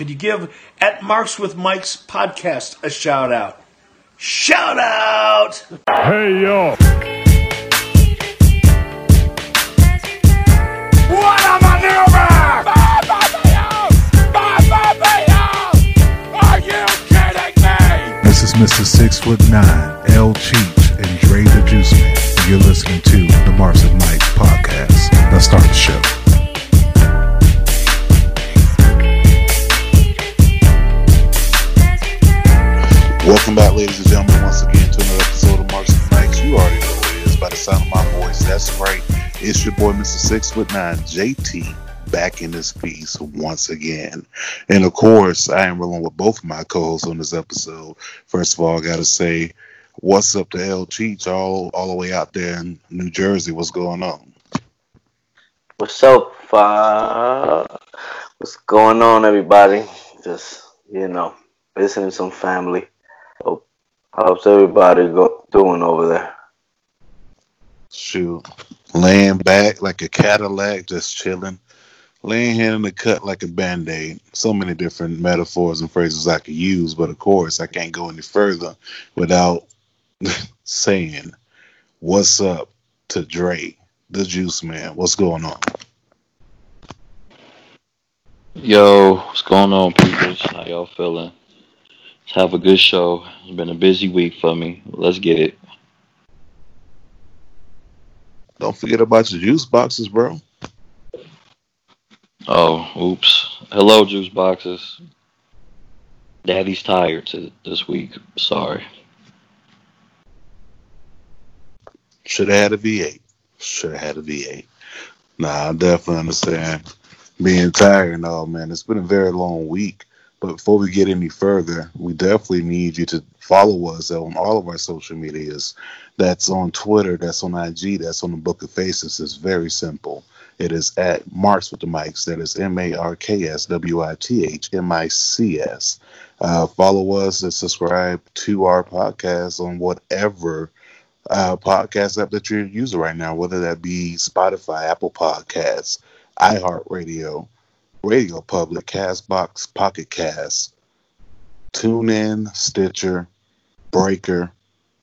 Could you give at Marks with Mics podcast a shout out? Shout out! Hey yo! What am I doing? Are you kidding me? This is Mr. Six Foot Nine, L Cheech, and Dre the Juice Man. You're listening to the Marks and Mike podcast. Let's start the show. Welcome back, ladies and gentlemen, once again to another episode of Marks and Mics. You already know it is by the sound of my voice. That's right. It's your boy, Mr. Six Foot Nine, JT, back in this piece once again. And of course, I am rolling with both of my co-hosts on this episode. First of all, I gotta say, what's up to L Cheech all all the way out there in New Jersey? What's going on? What's up? Uh, what's going on, everybody? Just you know, visiting some family. Hope, how's everybody go, doing over there? Shoot. Laying back like a Cadillac, just chilling. Laying here in the cut like a band aid. So many different metaphors and phrases I could use, but of course, I can't go any further without saying, What's up to Dre, the Juice Man? What's going on? Yo, what's going on, people? How y'all feeling? Have a good show. It's been a busy week for me. Let's get it. Don't forget about your juice boxes, bro. Oh, oops. Hello, juice boxes. Daddy's tired to, this week. Sorry. Should have had a V8. Should have had a V8. Nah, I definitely understand being tired and all, man. It's been a very long week. But before we get any further, we definitely need you to follow us on all of our social medias. That's on Twitter, that's on IG, that's on the Book of Faces. It's very simple. It is at Marks with the Mics. That is M A R K S W I T H M I C S. Uh, follow us and subscribe to our podcast on whatever uh, podcast app that you're using right now, whether that be Spotify, Apple Podcasts, iHeartRadio, Radio Public, Castbox, Pocket Cast, TuneIn, Stitcher, Breaker,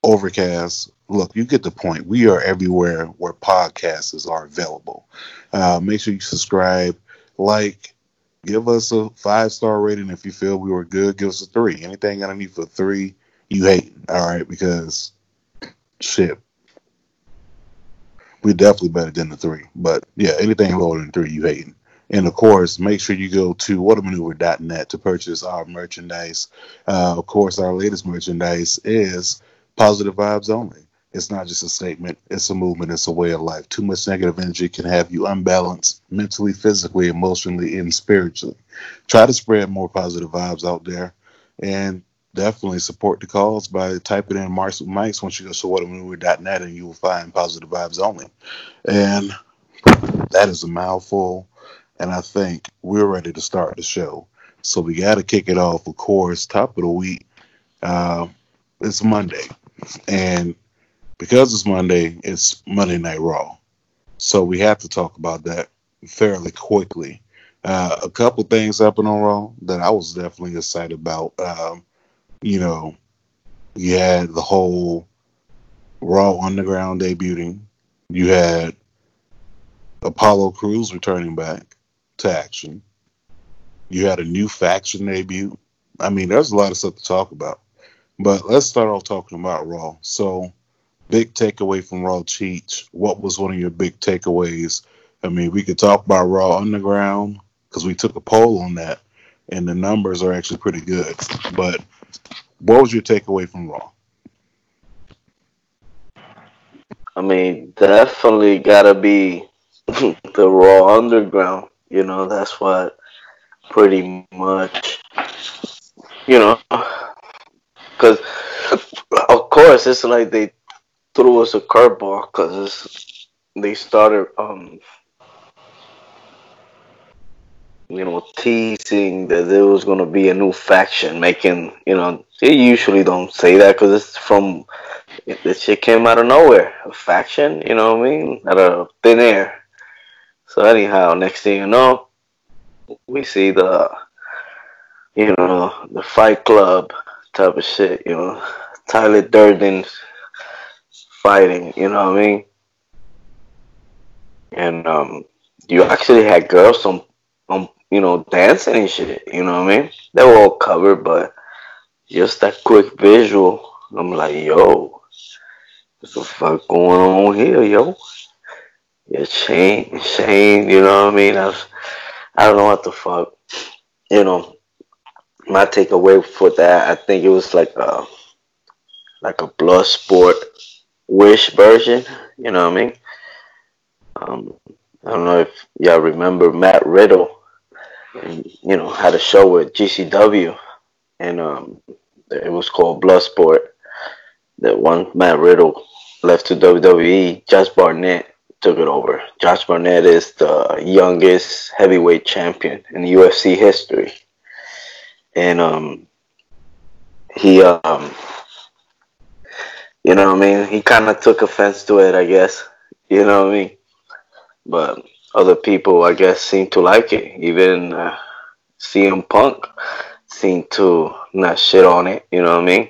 Overcast. Look, you get the point. We are everywhere where podcasts are available. Uh, make sure you subscribe, like, give us a five star rating if you feel we were good. Give us a three. Anything underneath a three, you hate. All right, because shit, we're definitely better than the three. But yeah, anything lower than three, you hating. And of course, make sure you go to whatamaneuver.net to purchase our merchandise. Uh, of course, our latest merchandise is positive vibes only. It's not just a statement, it's a movement, it's a way of life. Too much negative energy can have you unbalanced mentally, physically, emotionally, and spiritually. Try to spread more positive vibes out there and definitely support the cause by typing in Marks with Mics once you go to whatamaneuver.net and you will find positive vibes only. And that is a mouthful and I think we're ready to start the show. So we got to kick it off, of course. Top of the week, uh, it's Monday, and because it's Monday, it's Monday Night Raw. So we have to talk about that fairly quickly. Uh, a couple things happened on Raw that I was definitely excited about. Um, you know, you had the whole Raw Underground debuting. You had Apollo Crews returning back to action. You had a new faction debut. I mean, there's a lot of stuff to talk about. But let's start off talking about Raw. So, big takeaway from Raw Cheech. What was one of your big takeaways? I mean, we could talk about Raw Underground because we took a poll on that, and the numbers are actually pretty good. But what was your takeaway from Raw? I mean, definitely gotta be the Raw Underground. You know, that's what pretty much, you know, because of course it's like they threw us a curveball because they started, um, you know, teasing that there was going to be a new faction, making, you know, they usually don't say that because it's from, this shit came out of nowhere. A faction, you know what I mean? Out of thin air. So anyhow, next thing you know, we see the you know, the Fight Club type of shit. You know, Tyler Durden fighting. You know what I mean? And um, you actually had girls on, on, you know, dancing and shit. You know what I mean? They were all covered, but just that quick visual, I'm like, yo, what the fuck going on here, yo? Yeah, Shane, Shane, you know what I mean? I, was, I don't know what the fuck. You know, my takeaway for that, I think it was like a, like a blood sport wish version. You know what I mean? Um, I don't know if y'all remember Matt Riddle, you know, had a show with GCW, and um, it was called Bloodsport. That one Matt Riddle left to WWE, Josh Barnett took it over. Josh Barnett is the youngest heavyweight champion in UFC history, and um, he um, you know what I mean. He kind of took offense to it, I guess. You know what I mean. But other people, I guess, seem to like it. Even uh, CM Punk seemed to not shit on it. You know what I mean?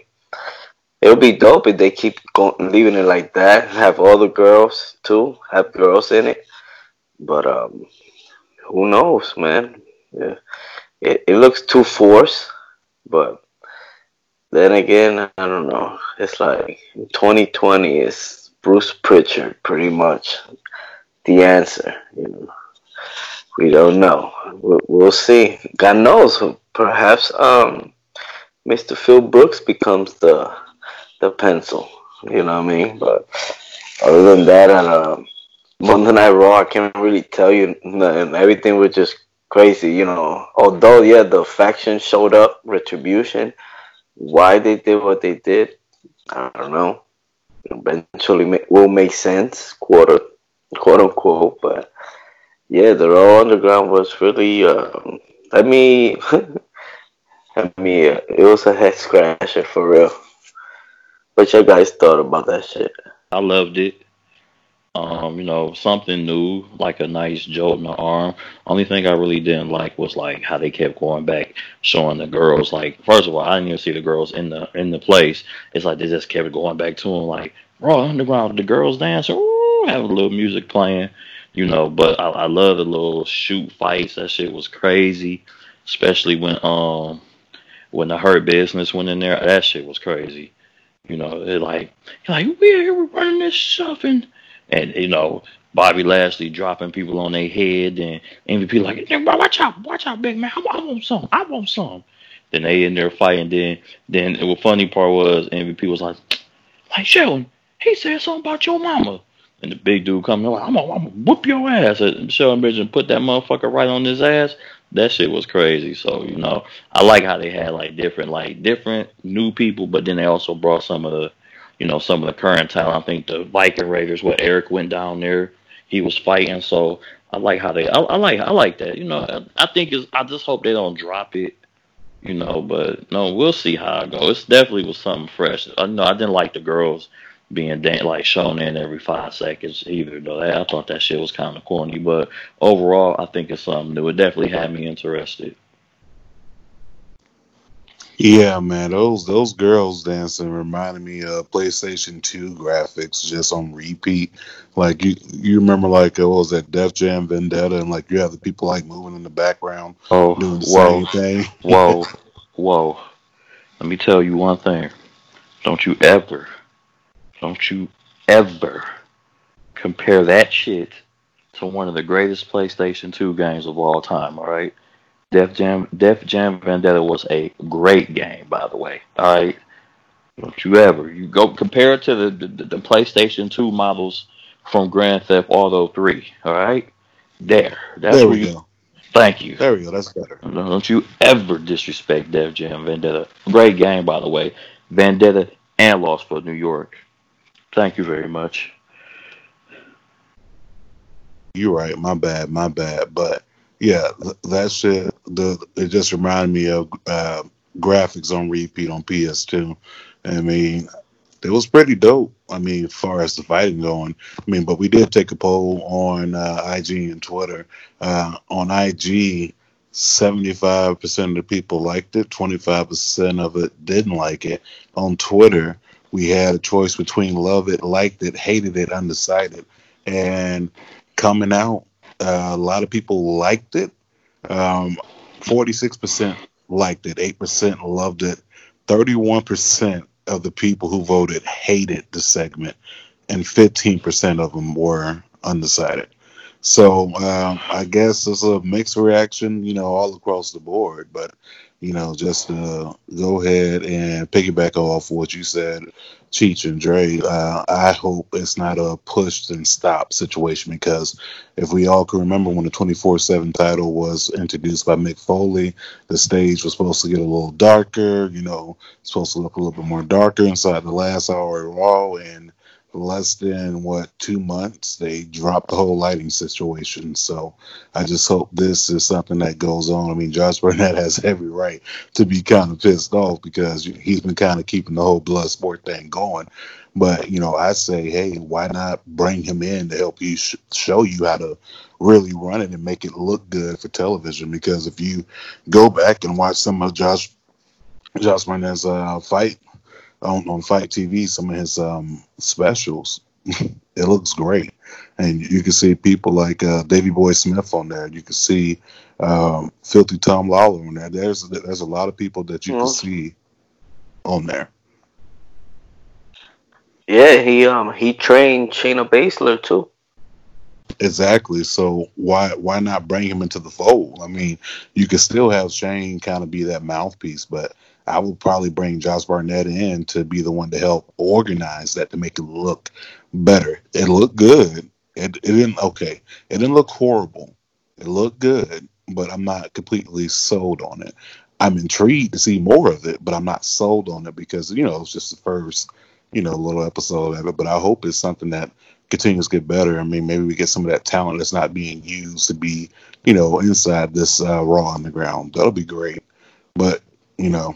It would be dope if they keep going, leaving it like that. Have all the girls too. Have girls in it. But um, who knows, man? Yeah. It, it looks too forced, but then again, I don't know. It's like 2020 is Bruce Pritchard, pretty much the answer. You know, we don't know. We'll, we'll see. God knows. Perhaps um, Mr. Phil Brooks becomes the the pencil. You know what I mean? But other than that, on uh, Monday Night Raw, I can't really tell you. Everything was just crazy. You know, although yeah, the faction showed up, Retribution. Why they did what they did, I don't know. Eventually, will make sense, quote quote unquote. But yeah, the Raw Underground was really. Um, I mean, I mean, it was a head scratcher for real. What you guys thought about that shit? I loved it. Um, you know, something new, like a nice jolt in the arm. Only thing I really didn't like was like how they kept going back, showing the girls. Like, first of all, I didn't even see the girls in the in the place. It's like they just kept going back to them, like Raw Underground, the girls dancing, have a little music playing, you know. But I, I love the little shoot fights. That shit was crazy, especially when um when the Hurt Business went in there. That shit was crazy. You know, it like like we're here, we're running this stuff and and you know Bobby Lashley dropping people on their head and MVP like, "Hey, bro, watch out, watch out, big man. I, I want some, I want some. Then they in there fighting. Then then the funny part was MVP was like, like Shelton, he said something about your mama. And the big dude coming like, I'm gonna, I'm gonna whoop your ass. And Shelton Bridges put that motherfucker right on his ass. That shit was crazy. So you know, I like how they had like different, like different new people, but then they also brought some of the, you know, some of the current talent. I think the Viking Raiders, what Erik went down there, he was fighting. So I like how they, I, I like, I like that. You know, I, I think it's, I just hope they don't drop it. You know, but no, we'll see how it goes. It's definitely was something fresh. I know I didn't like the girls being dan- like shown in every five seconds either. Though I thought that shit was kind of corny, but overall, I think it's something that would definitely have me interested. Yeah, man, those those girls dancing reminded me of PlayStation Two graphics just on repeat. Like you, you remember like uh, what was that Def Jam Vendetta, and like you have the people like moving in the background Oh, doing the whoa, same thing. whoa, whoa! Let me tell you one thing. Don't you ever, don't you ever compare that shit to one of the greatest PlayStation 2 games of all time, all right? Def Jam Def Jam Vendetta was a great game, by the way. All right. Don't you ever. You go compare it to the, the, the PlayStation 2 models from Grand Theft Auto 3. All right. There. That's There where we you go. thank you. There we go. That's better. Don't you ever disrespect Def Jam Vendetta. Great game, by the way. Vendetta and Lost for New York. Thank you very much. You're right. My bad. My bad. But yeah, th- that shit. The it just reminded me of uh, graphics on repeat on PS2. I mean, it was pretty dope. I mean, as far as the fighting going. I mean, but we did take a poll on uh, IG and Twitter. Uh, on IG, 75% of the people liked it, 25% of it didn't like it. On Twitter, we had a choice between love it, liked it, hated it, undecided. And coming out, uh, a lot of people liked it. Um, 46% liked it, 8% loved it, 31% of the people who voted hated the segment, and 15% of them were undecided. So um, I guess it's a mixed reaction, you know, all across the board. But you know, just to go ahead and piggyback off what you said, Cheech and Dre, uh, I hope it's not a push and stop situation because if we all can remember when the 24 7 title was introduced by Mick Foley, the stage was supposed to get a little darker, you know, supposed to look a little bit more darker inside the last hour of Raw. And less than what two months they dropped the whole lighting situation. So i just hope this is something that goes on. I mean Josh Barnett has every right to be kind of pissed off because he's been kind of keeping the whole blood sport thing going. But you know i say hey why not bring him in to help you sh- show you how to really run it and make it look good for television? Because if you go back and watch some of josh Josh Barnett's uh, fight on, on Fight TV some of his um, specials. it looks great, and you can see people like uh, Davy Boy Smith on there. You can see um, Filthy Tom Lawler on there. There's there's a lot of people that you can see on there. Yeah, he um he trained Shayna Baszler too. Exactly. So why why not bring him into the fold? I mean, you could still have Shane kind of be that mouthpiece, but I would probably bring Josh Barnett in to be the one to help organize that to make it look better. It looked good. It, it didn't okay. It didn't look horrible. It looked good, but I'm not completely sold on it. I'm intrigued to see more of it, but I'm not sold on it because you know it's just the first you know little episode of it. But I hope it's something that continues to get better. I mean, maybe we get some of that talent that's not being used to be you know inside this uh, Raw Underground. That'll be great. But you know,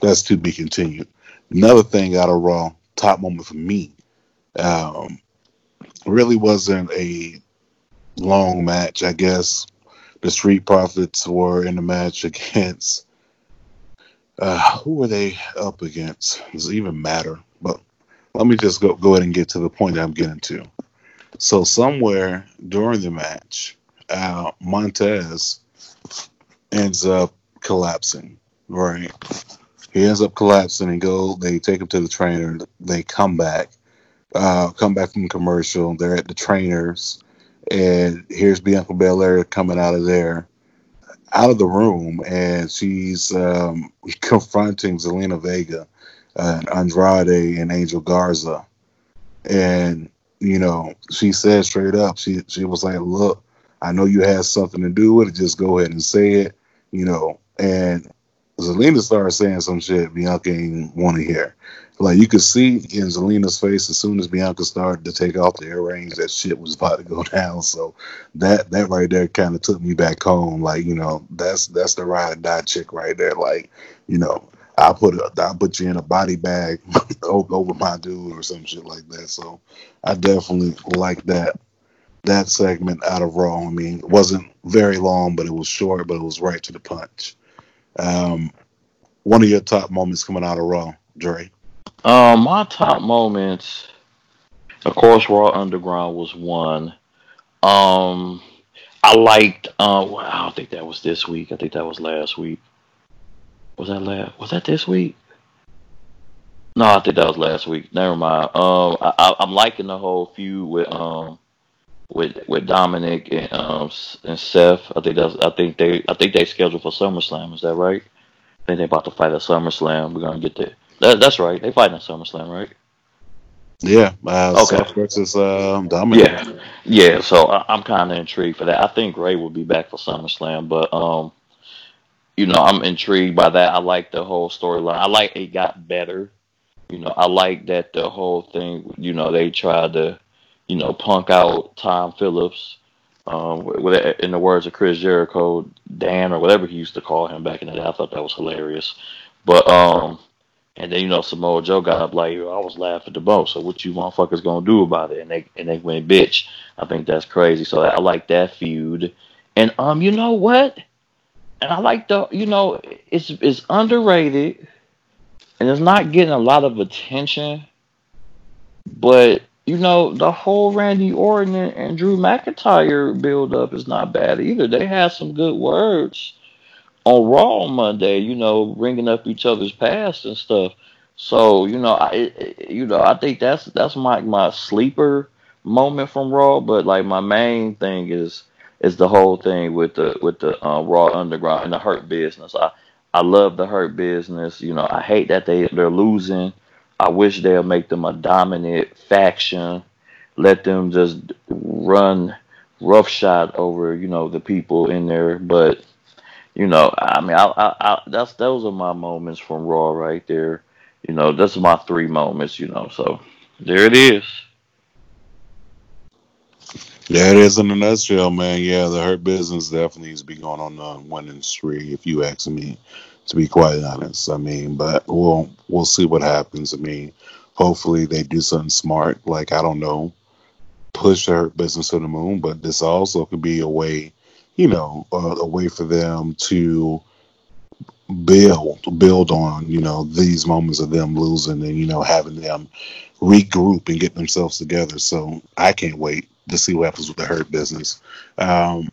that's to be continued. Another thing out of Raw, top moment for me, um, really wasn't a long match. I guess the Street Profits were in the match against. Uh, who were they up against? Does it even matter? But let me just go go ahead and get to the point that I'm getting to. So somewhere during the match, uh, Montez ends up collapsing. Right. He ends up collapsing and go. They take him to the trainer. They come back, uh, come back from commercial. They're at the trainers, and here's Bianca Belair coming out of there, out of the room, and she's um, confronting Zelina Vega, uh, Andrade, and Angel Garza, and you know she said straight up, she she was like, "Look, I know you had something to do with it. Just go ahead and say it." You know, and Zelina started saying some shit Bianca ain't want to hear. Like you could see in Zelina's face as soon as Bianca started to take off the earrings, that shit was about to go down. So that that right there kind of took me back home. Like you know, that's that's the ride or die chick right there. Like you know, I put a, I put you in a body bag over my dude or some shit like that. So I definitely like that that segment out of Raw. I mean, it wasn't very long, but it was short, but it was right to the punch. Um, one of your top moments coming out of Raw, Dre. Um, my top moments, of course, Raw Underground was one. Um, I liked. Uh, well, I don't think that was this week. I think that was last week. Was that last? Was that this week? No, I think that was last week. Never mind. Um, I, I, I'm liking the whole feud with um with with Dominic and um and Seth. I think that's I think they I think they scheduled for SummerSlam. Is that right? I think they about to fight at SummerSlam. We're gonna get there. That, that's right. They fighting at SummerSlam, right? Yeah. Uh, Okay. Seth versus uh, Dominic. Yeah, yeah. So I, I'm kind of intrigued for that. I think Rey will be back for SummerSlam, but um, you know, I'm intrigued by that. I like the whole storyline. I like it got better. You know, I like that the whole thing. You know, they tried to, you know, punk out Tom Phillips. Um, with, in the words of Chris Jericho, Dan or whatever he used to call him back in the day, I thought that was hilarious. But um, and then you know Samoa Joe got up like I was laughing the most. So what you motherfuckers gonna do about it? And they and they went bitch. I think that's crazy. So I like that feud. And um, you know what? and I like the you know it's it's underrated, and it's not getting a lot of attention. But you know the whole Randy Orton and, and Drew McIntyre build up is not bad either. They had some good words on Raw on Monday. You know, bringing up each other's past and stuff. So you know, I you know I think that's that's my my sleeper moment from Raw. But like my main thing is is the whole thing with the with the uh, Raw Underground and the Hurt Business. I I love the Hurt Business. You know, I hate that they they're losing. I wish they'll make them a dominant faction. Let them just run roughshod over you know the people in there. But you know, I mean, I, I, I that's those are my moments from Raw right there. You know, that's my three moments. You know, so there it is. Yeah, it is in a nutshell, man. Yeah, the hurt business definitely needs to be going on a winning streak, if you ask me, to be quite honest. I mean, but we'll we'll see what happens. I mean, hopefully they do something smart, like I don't know, push the hurt business to the moon. But this also could be a way, you know, a, a way for them to build build on you know these moments of them losing and you know having them regroup and get themselves together so i can't wait to see what happens with the hurt business um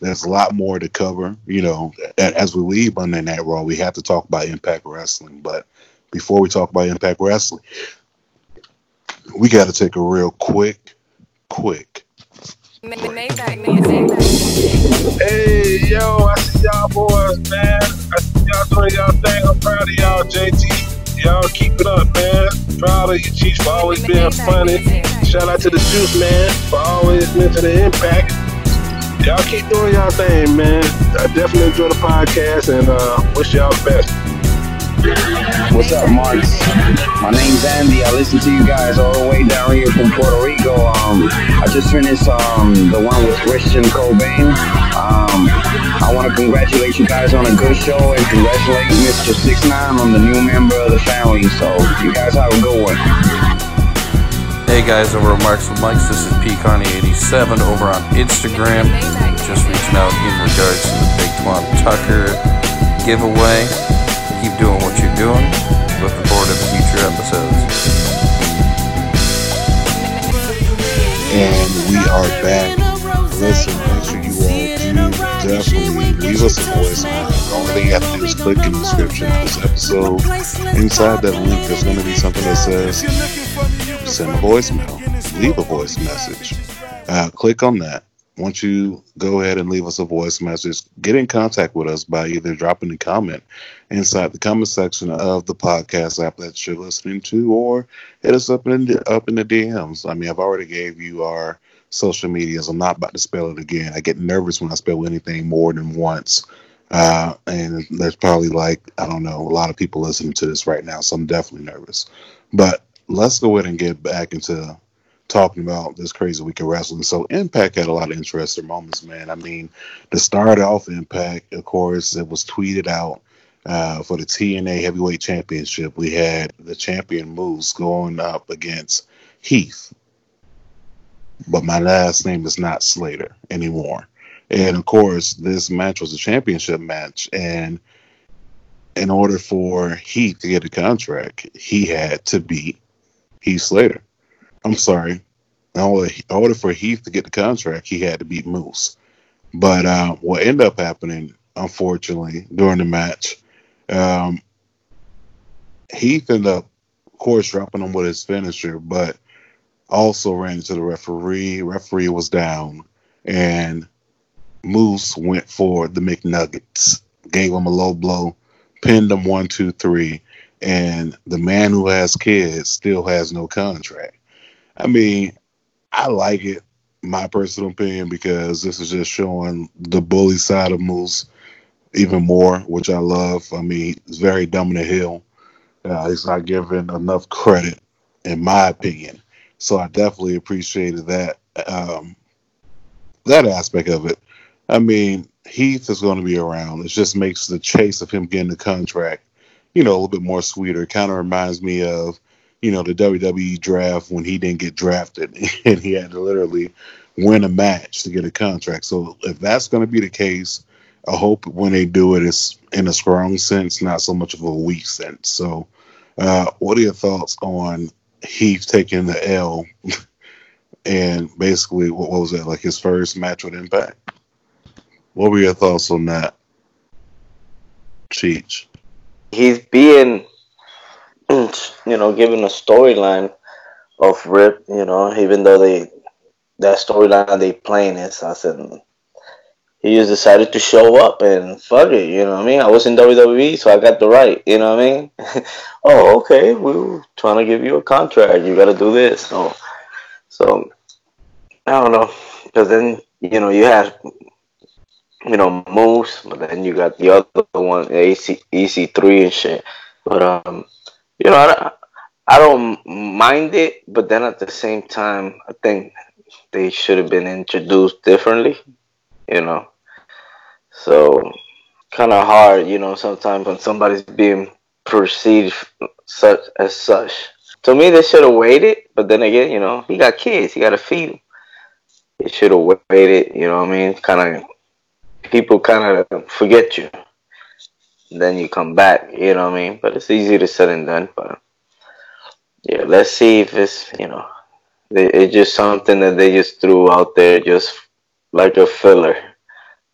there's a lot more to cover you know a- as we leave monday night raw we have to talk about impact wrestling but before we talk about impact wrestling we got to take a real quick quick Hey, yo, I see y'all boys, man. I see y'all doing y'all thing. I'm proud of y'all, JT. Y'all keep it up, man. Proud of you, Cheech, for always being funny. Shout out to the Juice, man, for always mentioning the impact. Y'all keep doing y'all thing, man. I definitely enjoy the podcast and uh, wish y'all the best. What's up, Marks? My name's Andy. I listen to you guys all the way down here from Puerto Rico. Um, I just finished um, the one with Christian Cobain. Um, I want to congratulate you guys on a good show and congratulate Mr. Six Nine on the new member of the family. So you guys have a good one. Hey guys, over at Marks with Mics, this is PConnie87 over on Instagram. Just reaching out in regards to the Big Twomp Tucker giveaway. Keep doing what you're doing. Looking forward to future episodes. and we are back. Listen, make sure you all do definitely leave us a voicemail. The only thing you have to do is click in the description of this episode. Inside that link, there's going to be something that says send a voicemail, leave a voice message. Uh, click on that. Once you go ahead and leave us a voice message, get in contact with us by either dropping a comment inside the comment section of the podcast app that you're listening to, or hit us up in the, up in the DMs. I mean, I've already gave you our social medias. I'm not about to spell it again. I get nervous when I spell anything more than once. Uh, and there's probably like, I don't know, a lot of people listening to this right now, so I'm definitely nervous. But let's go ahead and get back into talking about this crazy week of wrestling. So Impact had a lot of interesting moments, man. I mean, to start off Impact, of course, it was tweeted out uh, for the TNA Heavyweight Championship. We had the champion Moose going up against Heath, but my last name is not Slater anymore. And of course, this match was a championship match, and in order for Heath to get a contract, he had to beat Heath Slater. I'm sorry. In order, for Heath to get the contract, he had to beat Moose. But uh, what ended up happening, unfortunately, during the match, um, Heath ended up, of course, dropping him with his finisher, but also ran into the referee. Referee was down, and Moose went for the McNuggets, gave him a low blow, pinned him one, two, three, and the man who has kids still has no contract. I mean, I like it, my personal opinion, because this is just showing the bully side of Moose even more, which I love. I mean, he's very dumb in the hill. Uh, he's not given enough credit, in my opinion. So I definitely appreciated that um, that aspect of it. I mean, Heath is going to be around. It just makes the chase of him getting the contract, you know, a little bit more sweeter. Kind of reminds me of, you know, the WWE draft when he didn't get drafted and he had to literally win a match to get a contract. So if that's going to be the case, I hope when they do it, it's in a strong sense, not so much of a weak sense. So, uh, what are your thoughts on Heath taking the L and basically what, what was that like his first match with Impact? What were your thoughts on that? Cheech. He's being, you know, given a storyline of Rip. You know, even though they that storyline they playing is, I said he just decided to show up and fuck it, you know what I mean? I was in WWE, so I got the right, you know what I mean? oh, okay, we are trying to give you a contract. You got to do this. So, so I don't know, because then you know you have you know Moose, but then you got the other one, AC EC3 and shit. But um, you know, I, I don't mind it, but then at the same time, I think they should have been introduced differently, you know. So kind of hard, you know, sometimes when somebody's being perceived such as such. To me, they should have waited, but then again, you know, he got kids, he got to feed them. They should have waited, you know what I mean? Kind of people kind of forget you. Then you come back, you know what I mean? But it's easy to said and done. But yeah, let's see if it's, you know, it's just something that they just threw out there just like a filler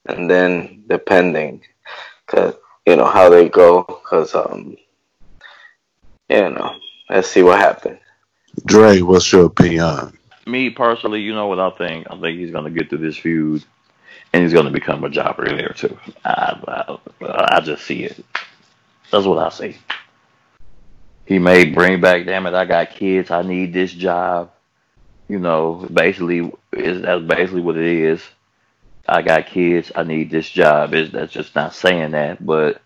and then depending, cause you know how they go, cause um, you know, let's see what happens. Dre, what's your opinion? Me personally, you know what I think. I think he's gonna get through this feud, and he's gonna become a jobber there too. I, I, I just see it. That's what I see. He may bring back, damn it, I got kids, I need this job. You know, basically, is that's basically what it is. I got kids, I need this job. Is that's just not saying that, but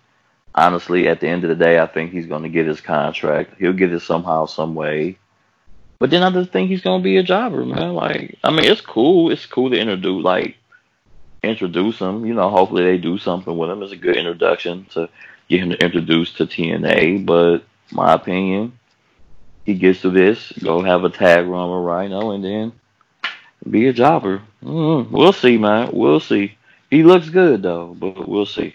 honestly, at the end of the day, I think he's going to get his contract. He'll get it somehow, some way. But then I just think he's going to be a jobber, man. Like, I mean, it's cool. It's cool to introduce, like, introduce him. You know, hopefully they do something with him. It's a good introduction to get him to introduce to TNA. But my opinion, he gets to this, go have a tag run with Rhino, and then be a jobber. Mm, we'll see, man. We'll see. He looks good though, but we'll see.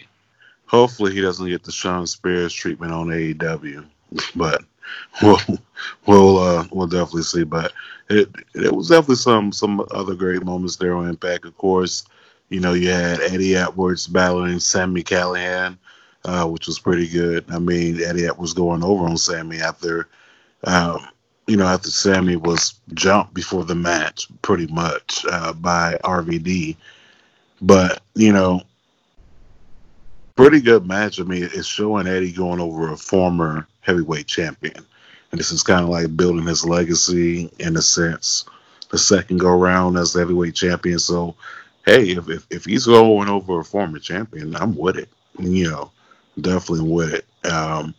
Hopefully, he doesn't get the Shawn Spears treatment on AEW, but we'll we'll uh, we'll definitely see. But it it was definitely some some other great moments there on Impact. Of course, you know you had Eddie Edwards battling Sami Callihan, uh, which was pretty good. I mean, Eddie Edwards going over on Sami after. Um, you know, after Sami was jumped before the match, pretty much uh, by RVD. But you know, pretty good match. I mean, it's showing Eddie going over a former heavyweight champion, and this is kind of like building his legacy in a sense. The second go round as the heavyweight champion. So, hey, if, if if he's going over a former champion, I'm with it. You know, definitely with it. Um,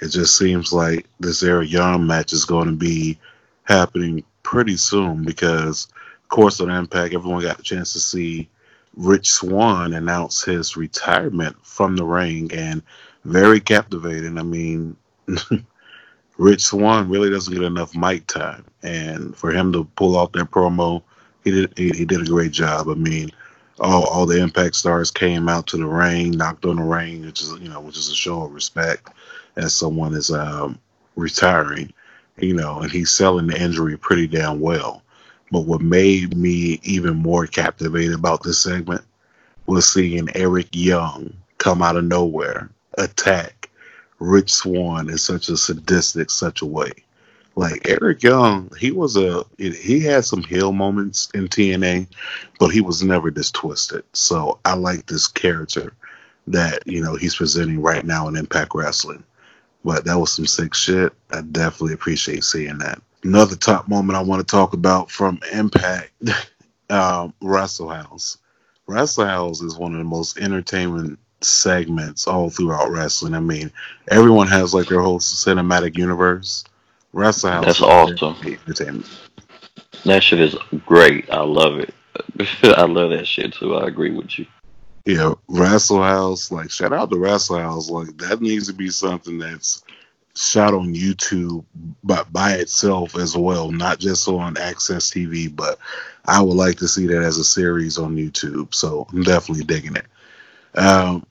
it just seems like this Eric Young match is going to be happening pretty soon because, of course, on Impact, everyone got a chance to see Rich Swann announce his retirement from the ring and very captivating. I mean, Rich Swann really doesn't get enough mic time, and for him to pull off that promo, he did he, he did a great job. I mean, all all the Impact stars came out to the ring, knocked on the ring, which is you know which is a show of respect as someone is um, retiring, you know, and he's selling the injury pretty damn well. But what made me even more captivated about this segment was seeing Eric Young come out of nowhere, attack Rich Swann in such a sadistic such a way. Like Eric Young, he was a he had some heel moments in TNA, but he was never this twisted. So I like this character that you know he's presenting right now in Impact Wrestling. But that was some sick shit. I definitely appreciate seeing that. Another top moment I want to talk about from Impact, um, Wrestle House. Wrestle House is one of the most entertainment segments all throughout wrestling. I mean, everyone has like their whole cinematic universe. Wrestle House. That's awesome. Entertainment. That shit is great. I love it. I love that shit too. I agree with you Yeah, Wrestle House, like shout out to Wrestle House, like that needs to be something that's shot on YouTube but by itself as well, not just on AXS TV, but I would like to see that as a series on YouTube. So I'm definitely digging it. Um,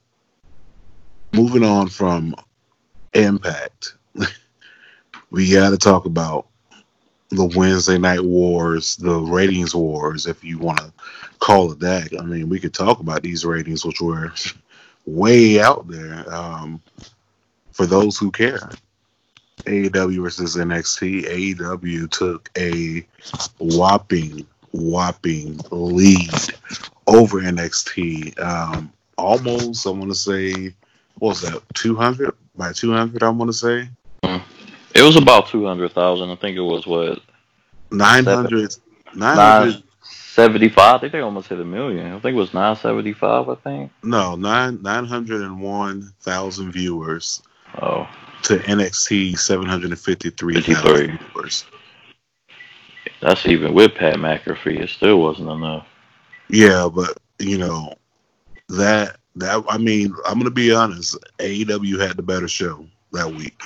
moving on from Impact, we got to talk about the Wednesday Night Wars, the ratings wars, if you want to call it that. I mean, we could talk about these ratings, which were way out there um, for those who care. AEW versus NXT. AEW took a whopping, whopping lead over NXT. Um, almost, I want to say, what was that, 200? By 200, I want to say. It was about two hundred thousand. I think it was what 900, 900 nine seventy five. I think they almost hit a million. I think it was nine seventy five. I think. no, nine, 901,000 viewers Oh, to NXT 753,000 53. viewers. that's even with Pat McAfee. It still wasn't enough. Yeah, but you know that that I mean, I'm gonna be honest. AEW had the better show that week.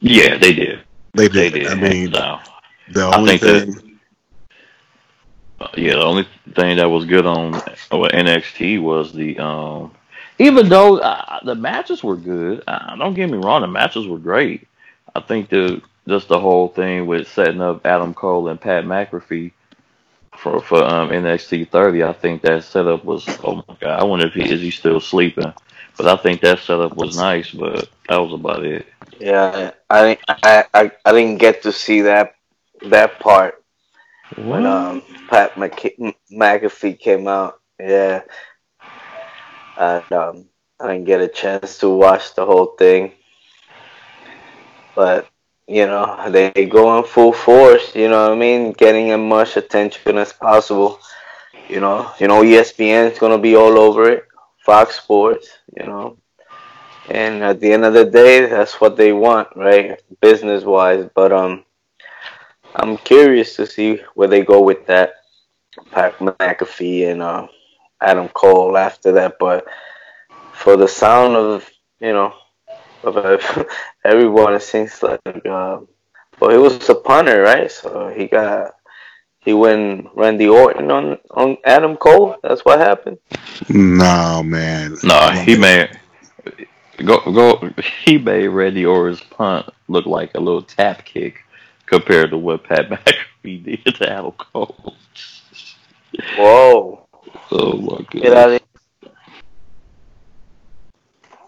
Yeah, they did. They They did. did. I mean, So, the I only think that- thing. uh, yeah, the only thing that was good on uh, NXT was the um. Even though uh, the matches were good, uh, don't get me wrong, the matches were great. I think the just the whole thing with setting up Adam Cole and Pat McAfee for for um, NXT 30, I think that setup was oh my god. I wonder if he is he still sleeping, but I think that setup was nice. But that was about it. Yeah, I didn't. I, I, I didn't get to see that that part when um Pat McK- McAfee came out. Yeah, and um, I didn't get a chance to watch the whole thing, but you know they go in full force. You know what I mean, getting as much attention as possible. You know, you know ESPN is gonna be all over it. Fox Sports, you know. And at the end of the day, that's what they want, right? Business wise. But um I'm curious to see where they go with that. Pat McAfee and uh, Adam Cole after that. But for the sound of you know of uh, everyone, it seems like uh, well, he was a punter, right? So he got he went Randy Orton on on Adam Cole. That's what happened. No, man. No, he made go go. He made Randy Orton's punt look like a little tap kick compared to what Pat McAfee did to Adam Cole. Whoa! Oh my Get out goodness! of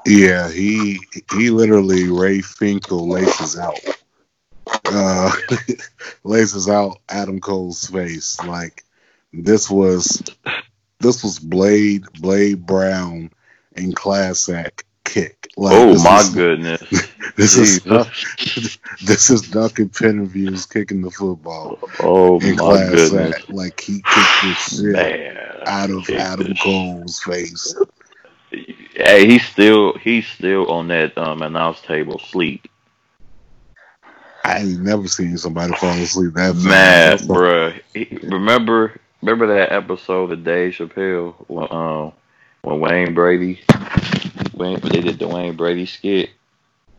Yeah, he he literally Ray Finkle laces out, uh, laces out Adam Cole's face. Like this was this was Blade Blade Brown in class act kick. Like, Oh my is- goodness! This is Jesus. this is Duncan Pinderhughes's kicking the football Oh in my class goodness, act. Like he kicked the shit man! out of Adam Cole's face. Hey, he's still he's still on that um announce table sleep. I ain't never seen somebody fall asleep that That's bruh. He- Remember remember that episode of Dave Chappelle when um when Wayne Brady when they did the Wayne Brady skit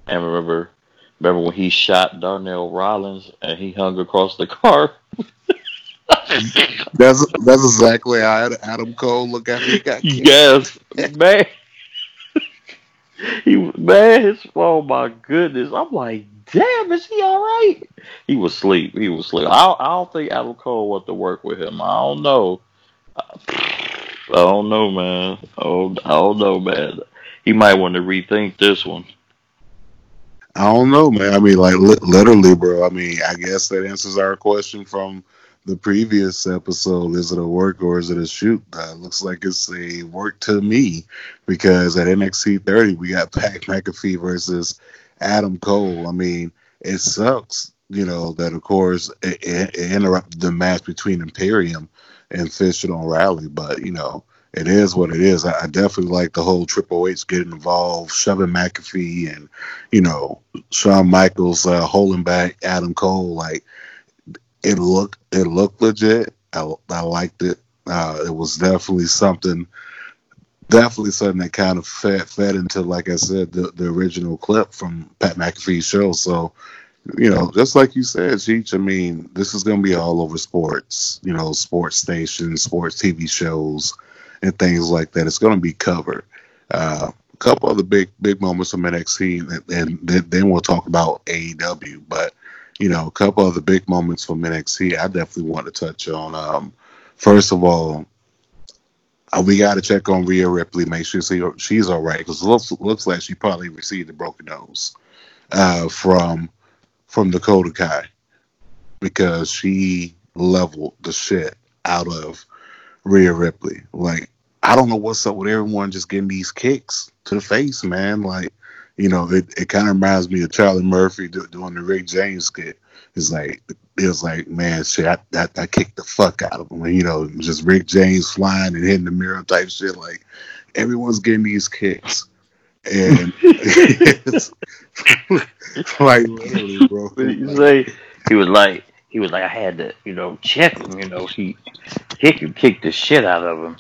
and remember remember when he shot Darnell Rollins and he hung across the car? That's that's exactly how Adam Cole looked after he got kicked. yes, man. he was man, his, oh my goodness. I'm like, damn, is he all right? He was asleep. He was asleep. I, I don't think Adam Cole want to work with him. I don't know. Uh, I don't know, man. Oh, I don't know, man. He might want to rethink this one. I don't know, man. I mean, like li- literally, bro. I mean, I guess that answers our question from the previous episode. Is it a work or is it a shoot? Uh, looks like it's a work to me because at NXT 30 we got Pat McAfee versus Adam Cole. I mean, it sucks, you know, that of course it, it, it interrupted the match between Imperium and Fish and O'Reilly, but you know. It is what it is. I, I definitely like the whole Triple H getting involved, shoving McAfee, and you know Shawn Michaels uh, holding back Adam Cole. Like it looked, it looked legit. I, I liked it. Uh, it was definitely something, definitely something that kind of fed fed into, like I said, the the original clip from Pat McAfee's show. So, you know, just like you said, Cheech. I mean, this is going to be all over sports. You know, sports stations, sports TV shows, and things like that. It's going to be covered. Uh, a couple of the big big moments from NXT, and, and then, we'll talk about AEW. But you know, a couple of the big moments from NXT. I definitely want to touch on. Um, first of all, uh, we got to check on Rhea Ripley, make sure she, she's all right because it looks looks like she probably received a broken nose uh, from from Dakota Kai because she leveled the shit out of Rhea Ripley. Like I don't know what's up with everyone just getting these kicks to the face, man. Like you know, it, it kind of reminds me of Charlie Murphy do, doing the Rick James skit. It's like it was like, man, shit, I, I, I kicked the fuck out of him. You know, just Rick James flying and hitting the mirror type shit. Like everyone's getting these kicks, and it's like literally, bro. What did you say? He was like, he was like, I had to, you know, check him. You know, he he could kick the shit out of him.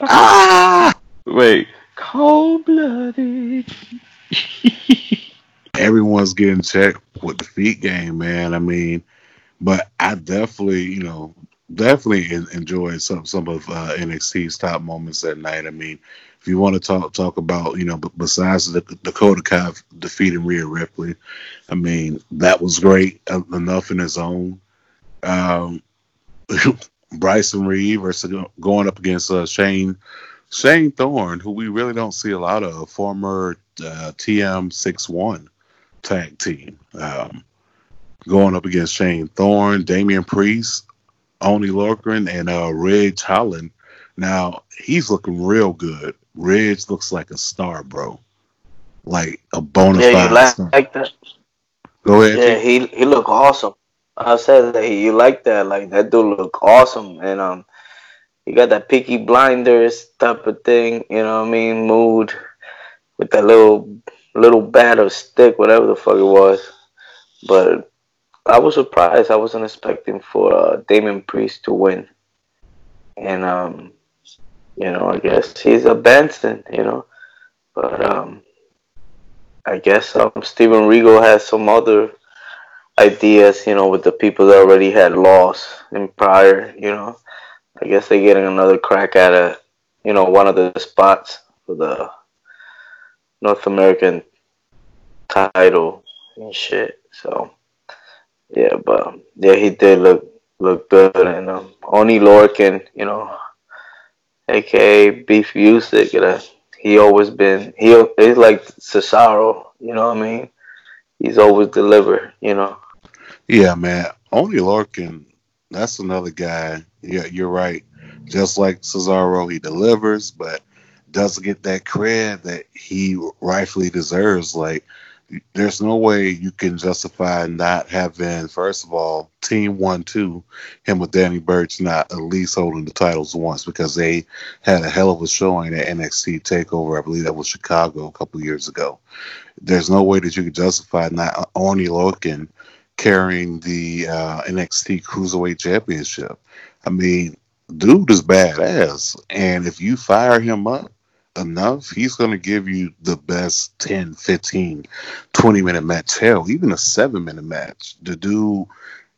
ah! Wait, cold blooded. everyone's getting checked with the feet game, man. I mean, but I definitely, you know, definitely enjoyed some some of uh, NXT's top moments that night. I mean, if you want to talk talk about, you know, besides the Dakota Kai defeating Rhea Ripley, I mean, that was great uh, enough in its own. Um, Bronson Reed versus going up against uh, Shane Shane Thorne, who we really don't see a lot of, former uh, TM61 tag team. Um, going up against Shane Thorne, Damian Priest, Oney Lorcan, and uh, Ridge Holland. Now, he's looking real good. Ridge looks like a star, bro. Like a bona fide Yeah, you like, star. like that? Go ahead. Yeah, he he look awesome. I said that he, you like that, like that dude look awesome, and um, he got that Peaky Blinders type of thing, you know what I mean? Mood with that little little bat or stick, whatever the fuck it was. But I was surprised. I wasn't expecting for uh, Damian Priest to win, and um, you know, I guess he's a Benson, you know, but um, I guess um, Steven Regal has some other ideas, you know, with the people that already had lost in prior, you know. I guess they're getting another crack at a, you know, one of the spots for the North American title and shit. So yeah, but yeah, he did look look good, and um, Oney Lorcan, you know, aka Beef Music, you know, he always been he he's like Cesaro, you know what I mean? He's always delivered, you know. Yeah, man. Oney Lorcan, that's another guy. Yeah, you're right. Just like Cesaro, he delivers, but doesn't get that cred that he rightfully deserves. Like, there's no way you can justify not having, first of all, Team One Two, him with Danny Burch not at least holding the titles once because they had a hell of a showing at NXT Takeover. I believe that was Chicago a couple years ago. There's no way that you could justify not Oney Lorcan carrying the uh, NXT Cruiserweight Championship. I mean, dude is badass, and if you fire him up enough, he's going to give you the best 10, 15, 20 minute match. Hell, even a seven minute match. The dude,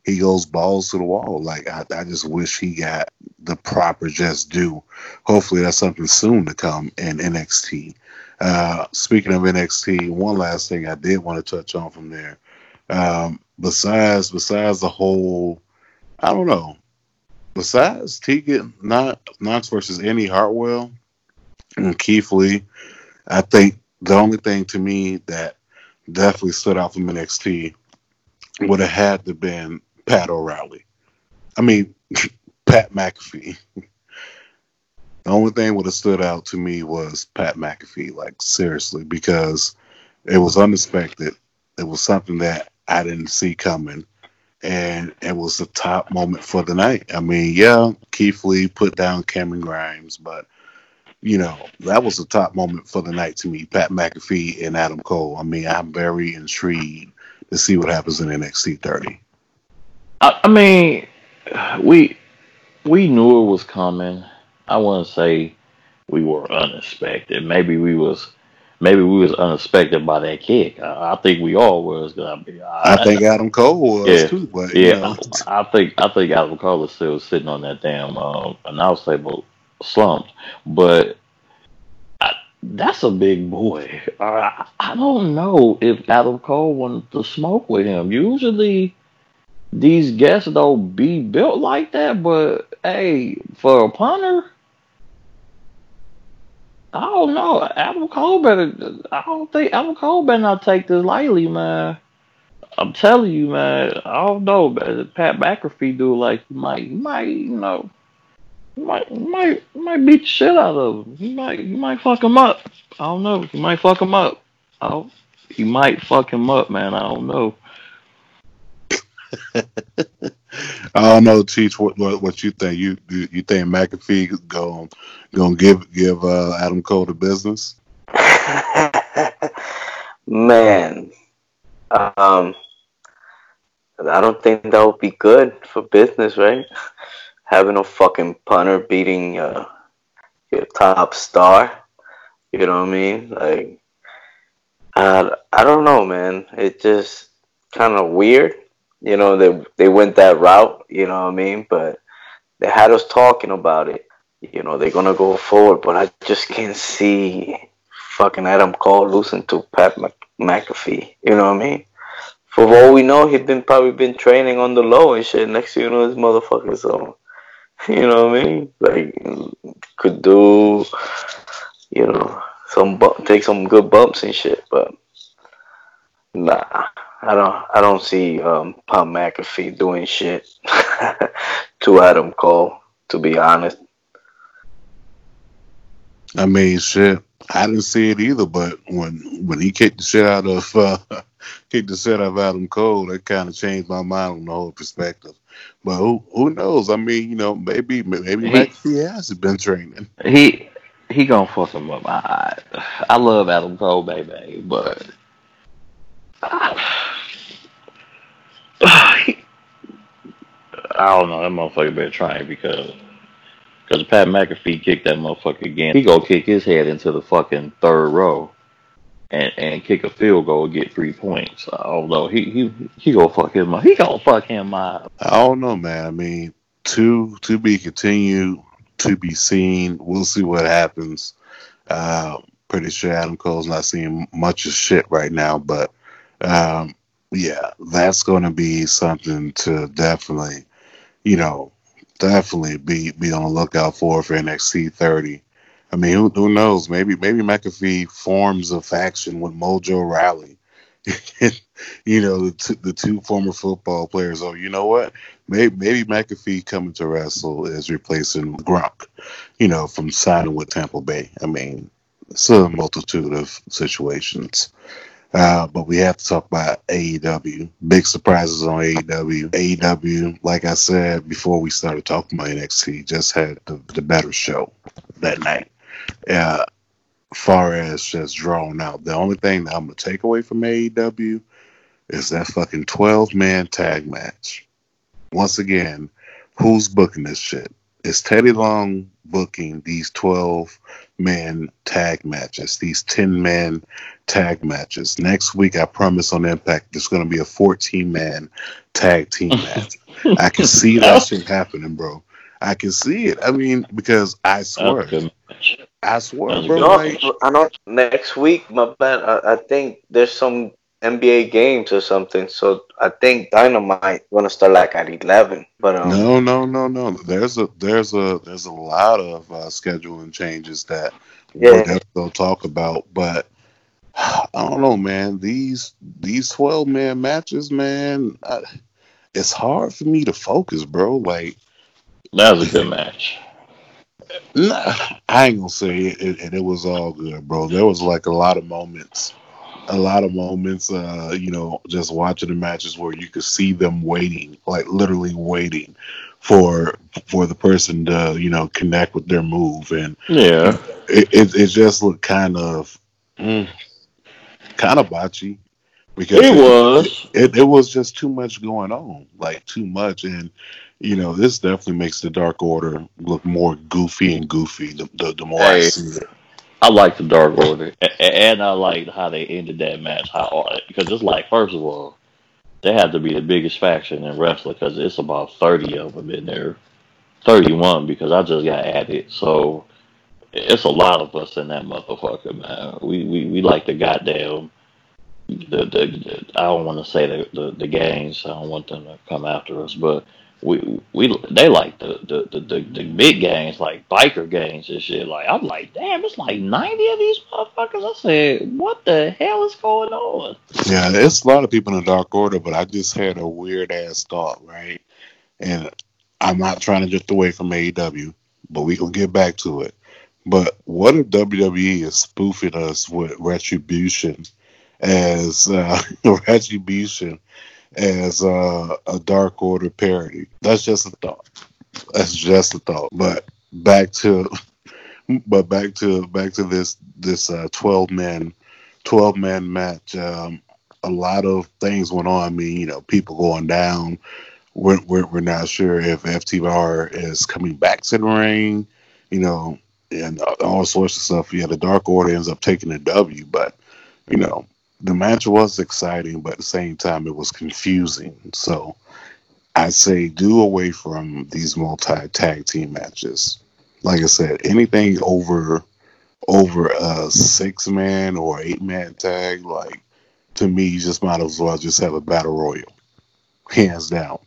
he goes balls to the wall. Like, I, I just wish he got the proper just due. Hopefully, that's something soon to come in NXT. Uh, speaking of NXT, one last thing I did want to touch on from there. Um, besides, besides the whole, I don't know. Besides Tegan not Nox versus Indi Hartwell, and Keith Lee, I think the only thing to me that definitely stood out from NXT would have had to been Pat O'Reilly. I mean, Pat McAfee. the only thing would have stood out to me was Pat McAfee, like seriously, because it was unexpected. It was something that I didn't see coming. And it was the top moment for the night. I mean, yeah, Keith Lee put down Cameron Grimes, but you know, that was the top moment for the night to me. Pat McAfee and Adam Cole. I mean, I'm very intrigued to see what happens in NXT 30. I, I mean, we we knew it was coming. I wouldn't say we were unexpected. Maybe we was maybe we was unexpected by that kick. I, I think we all was. 'cause I, mean, I think Adam Cole was Yeah. too, but you Yeah, know, I, I think I think Adam Cole is still sitting on that damn uh, announce table slumped. But I, that's a big boy. I, I don't know if Adam Cole wanted to smoke with him. Usually, these guests don't be built like that. But hey, for a punter. I don't know. Adam Cole better. I don't think Adam Cole better not take this lightly, man. I'm telling you, man. I don't know. Pat McAfee do like he might, he might, you know, might, might, might beat the shit out of him. He might, he might fuck him up. I don't know. He might fuck him up. Oh, he might fuck him up, man. I don't know. I don't know, Cheech. What, what what you think? You you, you think McAfee going gonna give give uh, Adam Cole the business? Man, um, I don't think that would be good for business, right? Having a fucking punter beating uh, your top star. You know what I mean? Like, uh, I don't know, man. It just kind of weird. You know, they they went that route. You know what I mean? But they had us talking about it. You know, they're gonna go forward, but I just can't see fucking Adam Cole losing to Pat Mc- McAfee. You know what I mean? For all we know, he'd been probably been training on the low and shit. Next thing you know, this motherfucker. So, you know what I mean? Like, could do, you know, some take some good bumps and shit. But nah, I don't. I don't see um, Pat McAfee doing shit to Adam Cole. To be honest. I mean, shit. I didn't see it either, but when when he kicked the shit out of uh, kicked the shit out of Adam Cole, that kind of changed my mind on the whole perspective. But who who knows? I mean, you know, maybe maybe He has been training. he he gonna fuck him up. I I love Adam Cole, baby, but I don't know. That motherfucker better try because because Pat McAfee kicked that motherfucker again. He gonna kick his head into the fucking third row and and kick a field goal, get three points. Although he he he gonna fuck him up. He gonna fuck him up. I don't know, man. I mean, to to be continued, to be seen. We'll see what happens. Uh, pretty sure Adam Cole's not seeing much of shit right now, but um, yeah, that's going to be something to definitely, you know, definitely be be on the lookout for for NXT 30. I mean, who, who knows? Maybe maybe McAfee forms a faction with Mojo Rawley. you know, the, two the two former football players. Oh, you know what? Maybe, maybe McAfee coming to wrestle is replacing Gronk, you know, from signing with Tampa Bay. I mean, it's a multitude of situations. Uh, but we have to talk about AEW. Big surprises on AEW. AEW, like I said before we started talking about NXT, just had the, the better show that night. Uh, far as just drawn out. The only thing that I'm gonna take away from AEW is that fucking 12 man tag match. Once again, who's booking this shit? Is Teddy Long booking these 12 man tag matches, these 10 man tag matches? Next week, I promise on Impact, there's going to be a 14 man tag team match. I can see that shit happening, bro. I can see it. I mean, because I swear, That's a good match. I swear, bro. good. No, Like, I know next week, my man, I, I think there's some NBA games or something. So I think Dynamite gonna start like at eleven. But um, No, no, no, no. There's a there's a there's a lot of uh, scheduling changes that Yeah. we're definitely gonna talk about, but I don't know, man. These these twelve man matches, man, I, it's hard for me to focus, bro. Like, That was a good match. nah, I ain't gonna say it, it, and it was all good, bro. There was like a lot of moments, a lot of moments, uh, you know, just watching the matches where you could see them waiting, like literally waiting for for the person to, you know, connect with their move, and Yeah. it it, it just looked kind of, mm, kind of botchy because It was. it, it was just too much going on, like too much, and you know this definitely makes the Dark Order look more goofy and goofy. The the, the more I see it, I like the Dark Order, and I liked how they ended that match. How because it's like, first of all, they had to be the biggest faction in wrestling because it's about thirty of them in there. 31 because I just got added. So it's a lot of us in that motherfucker, man. We we, we like the goddamn the, the, the I don't want to say the, the the gangs. I don't want them to come after us, but we we they like the the, the, the, the big gangs like biker gangs and shit. Like I'm like, damn, it's like 90 of these motherfuckers. I said, what the hell is going on? Yeah, it's a lot of people in the Dark Order, but I just had a weird ass thought, right? And I'm not trying to drift away from AEW, but we can get back to it. But what if WWE is spoofing us with Retribution as uh, Retribution as uh, a Dark Order parody? That's just a thought. That's just a thought. But back to, but back to back to this this uh, twelve man, twelve man match. Um, a lot of things went on. I mean, you know, people going down. We're, we're, we're not sure if FTR is coming back to the ring, you know, and all sorts of stuff. Yeah, the Dark Order ends up taking the W, but you know, the match was exciting, but at the same time, it was confusing. So I say do away from these multi tag team matches. Like I said, anything over over a six man or eight man tag, like to me, you just might as well just have a battle royal, hands down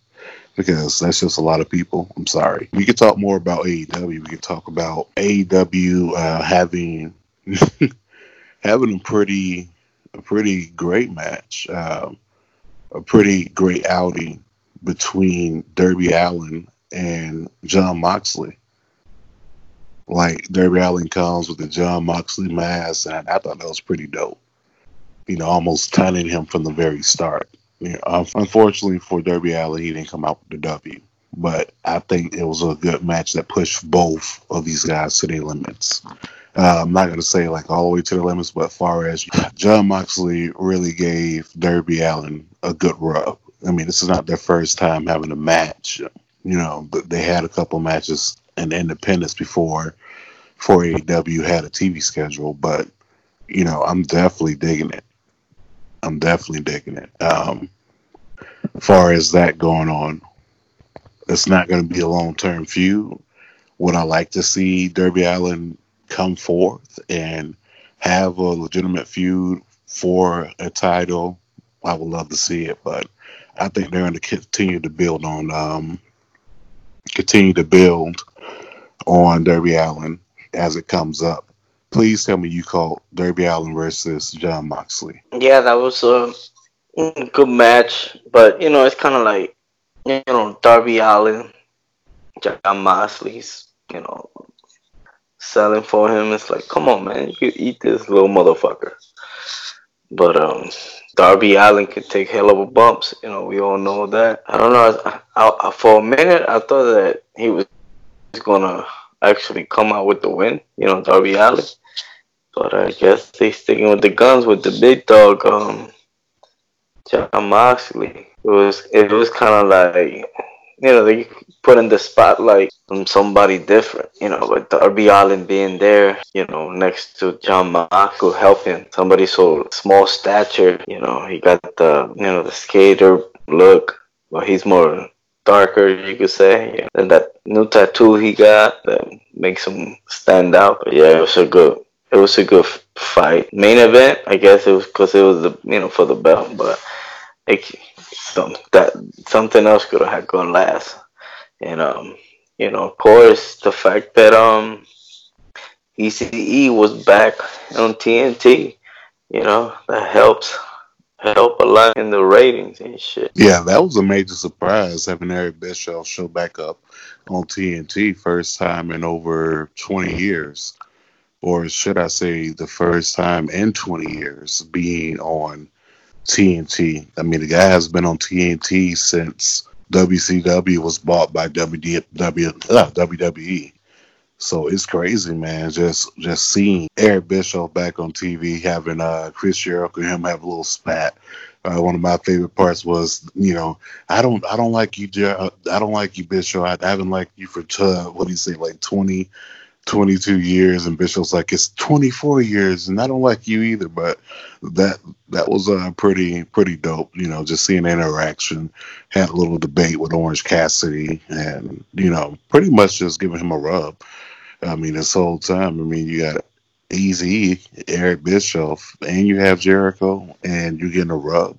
because that's just a lot of people. I'm sorry. We could talk more about AEW. We could talk about AEW uh, having having a pretty a pretty great match, um, a pretty great outing between Darby Allin and Jon Moxley. Like Darby Allin comes with the Jon Moxley mask, and I thought that was pretty dope. You know, almost turning him from the very start. Yeah, um, unfortunately for Darby Allin, he didn't come out with the W. But I think it was a good match that pushed both of these guys to their limits. Uh, I'm not going to say like all the way to the limits, but far as Jon Moxley really gave Darby Allin a good rub. I mean, this is not their first time having a match. You know, they had a couple matches in Independence before, before AEW had a TV schedule. But you know, I'm definitely digging it. I'm definitely digging it. Um, far as that going on, it's not going to be a long term feud. Would I like to see Darby Allin come forth and have a legitimate feud for a title? I would love to see it, but I think they're going to continue to build on, um, continue to build on Darby Allin as it comes up please tell me you called Darby Allin versus Jon Moxley. Yeah, that was a good match, but you know, it's kind of like you know Darby Allin, Jon Moxley's, you know, selling for him. It's like, come on, man, you can eat this little motherfucker. But um, Darby Allin could take hell of a bumps. You know, we all know that. I don't know. I, I, I, for a minute, I thought that he was gonna actually come out with the win. You know, Darby Allin. But I guess they sticking with the guns with the big dog, um, Jon Moxley. It was it was kind of like you know they put in the spotlight on somebody different, you know. But Darby Allin being there, you know, next to Jon Moxley helping somebody so small stature, you know, he got the you know the skater look, but he's more darker, you could say. And that new tattoo he got that makes him stand out. But yeah, it was a good it was a good fight. Main event, I guess it was because it was the you know for the belt, but it, some that something else could have gone last. And um, you know, of course, the fact that um, ECE was back on TNT, you know, that helps help a lot in the ratings and shit. Yeah, that was a major surprise having Eric Bischoff show back up on TNT first time in over 20 years or should I say, the first time in 20 years being on TNT. I mean, the guy has been on TNT since WCW was bought by WDW, uh, WWE. So it's crazy, man. Just just seeing Eric Bischoff back on TV, having uh, Chris Jericho and him have a little spat. Uh, one of my favorite parts was, you know, I don't, I don't like you, Jer- I don't like you, Bischoff. I, haven't liked you for uh, what do you say, like 20, 22 years, and Bischoff's like it's 24 years, and I don't like you either. But that that was uh, pretty pretty dope. You know, just seeing interaction. Had a little debate with Orange Cassidy, and you know, pretty much just giving him a rub. I mean, this whole time. I mean, you got Easy, Eric Bischoff, and you have Jericho, and you're getting a rub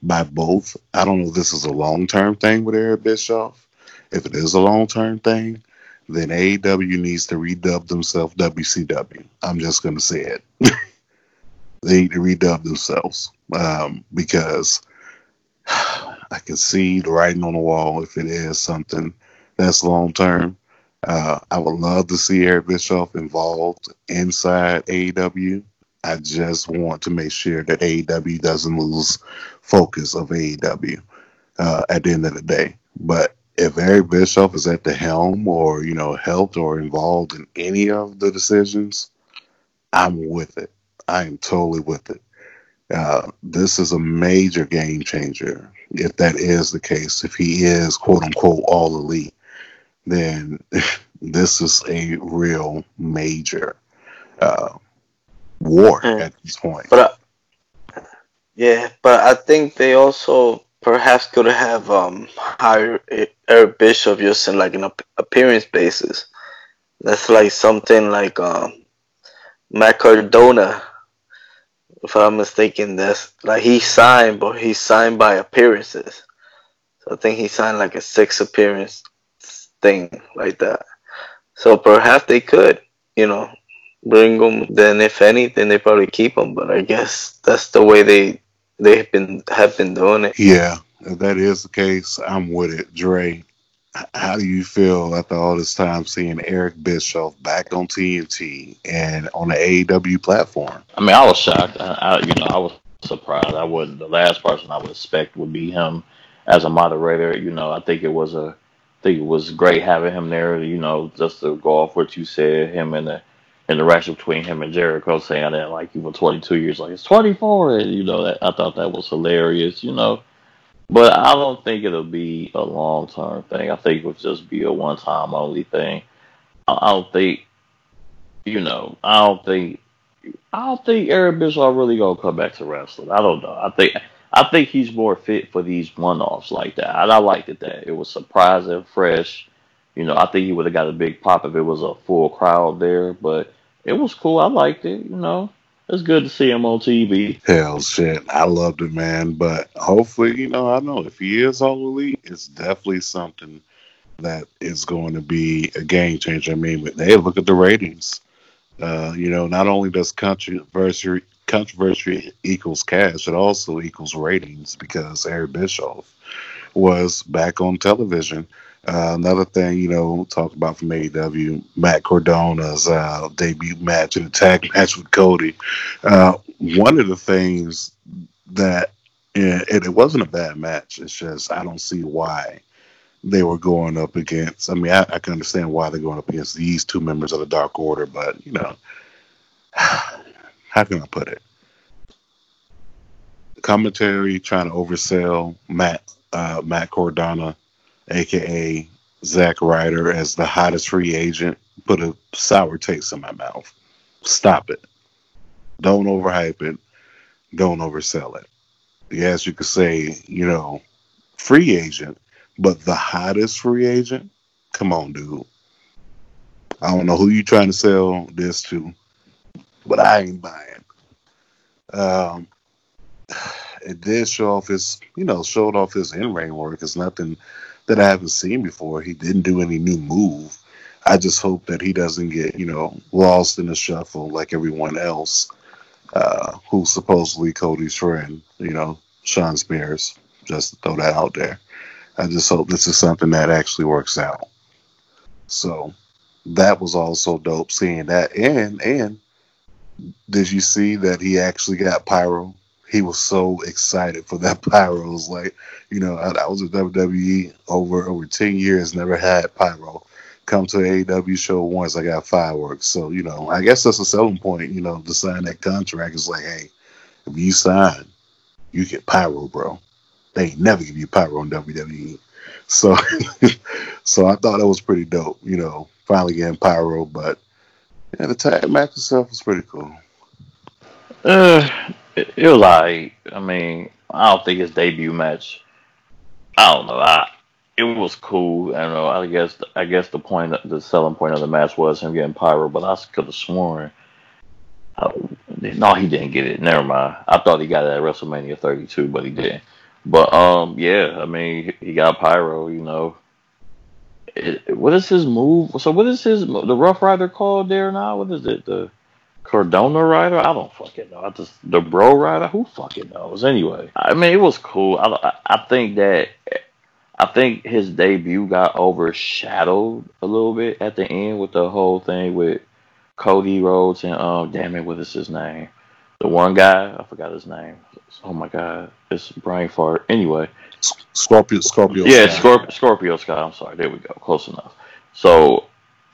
by both. I don't know if this is a long term thing with Eric Bischoff. If it is a long term thing, then AEW needs to redub themselves WCW. I'm just going to say it. they need to redub themselves um, because I can see the writing on the wall if it is something that's long term. Uh, I would love to see Eric Bischoff involved inside AEW. I just want to make sure that AEW doesn't lose focus of AEW uh, at the end of the day. But if Eric Bischoff is at the helm or, you know, helped or involved in any of the decisions, I'm with it. I am totally with it. Uh, this is a major game changer if that is the case. If he is, quote unquote, all elite then this is a real major uh, war mm. at this point. But uh, yeah, but I think they also perhaps could have um, hired Eric Bischoff just in like an appearance basis. That's like something like um, Matt Cardona, if I'm mistaken. That's like he signed, but he signed by appearances. So I think he signed like a six appearance thing like that. So perhaps they could, you know, bring them. Then if anything, they probably keep them. But I guess that's the way they they've been have been doing it. Yeah, if that is the case, I'm with it, Dre. How do you feel after all this time seeing Eric Bischoff back on TNT and on the AEW platform? I mean, I was shocked. I, I you know, I was surprised. I would the last person I would expect would be him as a moderator. You know, I think it was a think it was great having him there. You know, just to go off what you said, him and the interaction between him and Jericho saying that like you were 22 years, like it's 24, and you know that I thought that was hilarious. You know, but I don't think it'll be a long term thing. I think it would just be a one time only thing. I don't think, you know, I don't think. I don't think Eric Bischoff really gonna come back to wrestling. I don't know. I think I think he's more fit for these one offs like that. And I liked it that it was surprising, fresh. You know, I think he would have got a big pop if it was a full crowd there, but it was cool. I liked it. You know, it's good to see him on TV. Hell, shit, I loved it, man. But hopefully, you know, I know if he is all elite, it's definitely something that is going to be a game changer. I mean, they look at the ratings. Uh, you know, not only does controversy controversy equals cash, it also equals ratings because Eric Bischoff was back on television. Uh, another thing, you know, talk about from AEW, Matt Cardona's uh, debut match and tag match with Cody. Uh, one of the things that it, it wasn't a bad match. It's just I don't see why they were going up against. I mean, I, I can understand why they're going up against these two members of the Dark Order, but you know, how can I put it? Commentary trying to oversell Matt uh, Matt Cardona, aka Zack Ryder, as the hottest free agent, put a sour taste in my mouth. Stop it. Don't overhype it. Don't oversell it. Yes, you could say, you know, free agent, but the hottest free agent? Come on, dude. I don't know who you're trying to sell this to, but I ain't buying. Um, it did show off his, you know, showed off his in ring work. It's nothing that I haven't seen before. He didn't do any new move. I just hope that he doesn't get, you know, lost in the shuffle like everyone else, uh, who's supposedly Cody's friend, you know, Shawn Spears. Just throw that out there. I just hope this is something that actually works out. So that was also dope seeing that. And and did you see that he actually got pyro? He was so excited for that pyro. It was like, you know, I, I was with WWE over over ten years, never had pyro. Come to an AEW show once, I got fireworks. So you know, I guess that's a selling point. You know, to sign that contract is like, hey, if you sign, you get pyro, bro. They never give you pyro in WWE. So, so I thought that was pretty dope. You know, finally getting pyro, but Yeah, the tag match itself was pretty cool. Uh, it, was like, I mean, I don't think his debut match. I don't know. I it was cool. I don't know. I guess I guess the point, the selling point of the match was him getting pyro, but I could have sworn. uh, no, he didn't get it. Never mind. I thought he got it at WrestleMania 32, but he didn't. But um, yeah. I mean, he he got pyro. You know, it, what is his move? So what is his the Rough Rider called there now? What is it? The Cardona Rider? I don't fucking know. I just the Bro Rider. Who fucking knows? Anyway, I mean, it was cool. I I, I think that I think his debut got overshadowed a little bit at the end with the whole thing with Cody Rhodes and um, damn it, what is his name? The one guy, I forgot his name. Oh my god, it's brain fart. Anyway, Scorpio, Scorpio. yeah, Sky. Scorpio, Scorpio Sky. I'm sorry. There we go. Close enough. So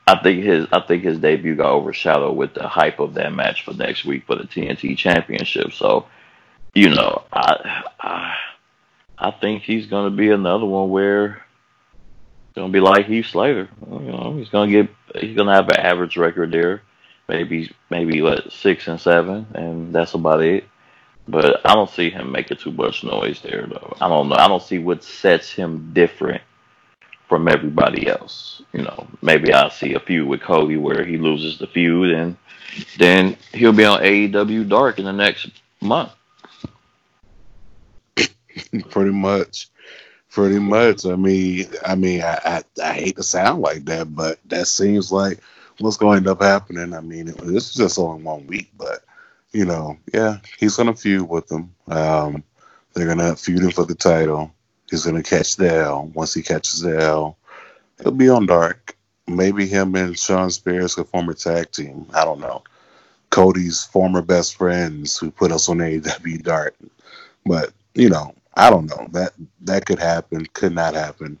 I think his I think his debut got overshadowed with the hype of that match for next week for the TNT Championship. So you know, I I, I think he's gonna be another one where it's gonna be like Heath Slater. You know, he's gonna get he's gonna have an average record there, maybe maybe what six and seven, and that's about it. But I don't see him making too much noise there, though. I don't know. I don't see what sets him different from everybody else. You know, maybe I'll see a feud with Cody where he loses the feud, and then he'll be on AEW Dark in the next month. pretty much. Pretty much. I mean, I mean, I, I, I hate to sound like that, but that seems like what's going to end up happening. I mean, this is just only one week, but you know, yeah, he's gonna feud with them. Um, they're gonna feud him for the title. He's gonna catch the L. Once he catches the L, he'll be on Dark. Maybe him and Shawn Spears could form a tag team. I don't know. Cody's former best friends who put us on AEW Dark, but you know, I don't know that that could happen. Could not happen.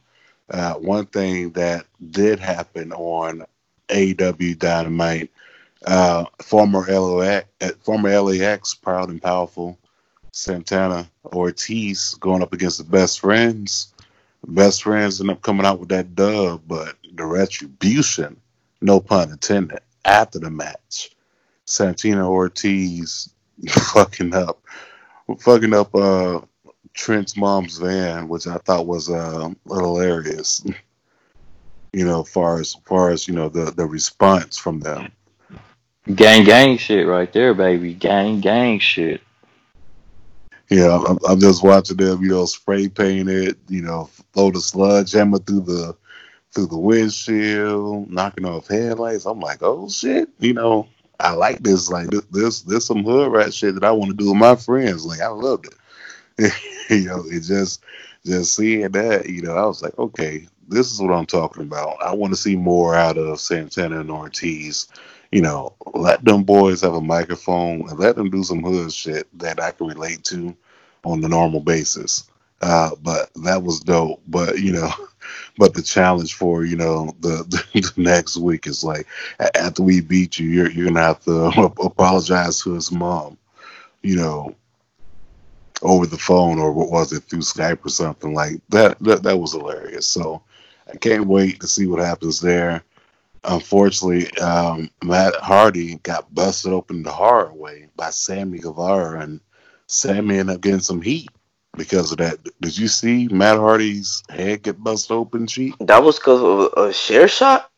Uh, one thing that did happen on AEW Dynamite, uh, former LAX, former LAX, proud and powerful, Santana Ortiz going up against the best friends. Best friends end up coming out with that dub, but the retribution, no pun intended, after the match, Santana Ortiz fucking up, fucking up uh, Trent's mom's van, which I thought was uh, hilarious. you know, far as far as you know the the response from them. Gang gang shit right there, baby. Gang gang shit. Yeah, I'm, I'm just watching them, you know, spray paint it, you know, throw the sludge hammer through the through the windshield, knocking off headlights. I'm like, oh shit, you know, I like this. Like this, this, this some hood rat shit that I want to do with my friends. Like I loved it. you know, it just just seeing that, you know, I was like, okay, this is what I'm talking about. I want to see more out of Santana and Ortiz. You know, let them boys have a microphone and let them do some hood shit that I can relate to on the normal basis. Uh, but that was dope. But you know, but the challenge for you know the, the, next week is like after we beat you, you're you're gonna have to apologize to his mom. You know, over the phone or what was it through Skype or something like that. That that was hilarious. So I can't wait to see what happens there. Unfortunately, um, Matt Hardy got busted open the hard way by Sammy Guevara, and Sammy ended up getting some heat because of that. Did you see Matt Hardy's head get busted open, Cheech? That was because of a share shot.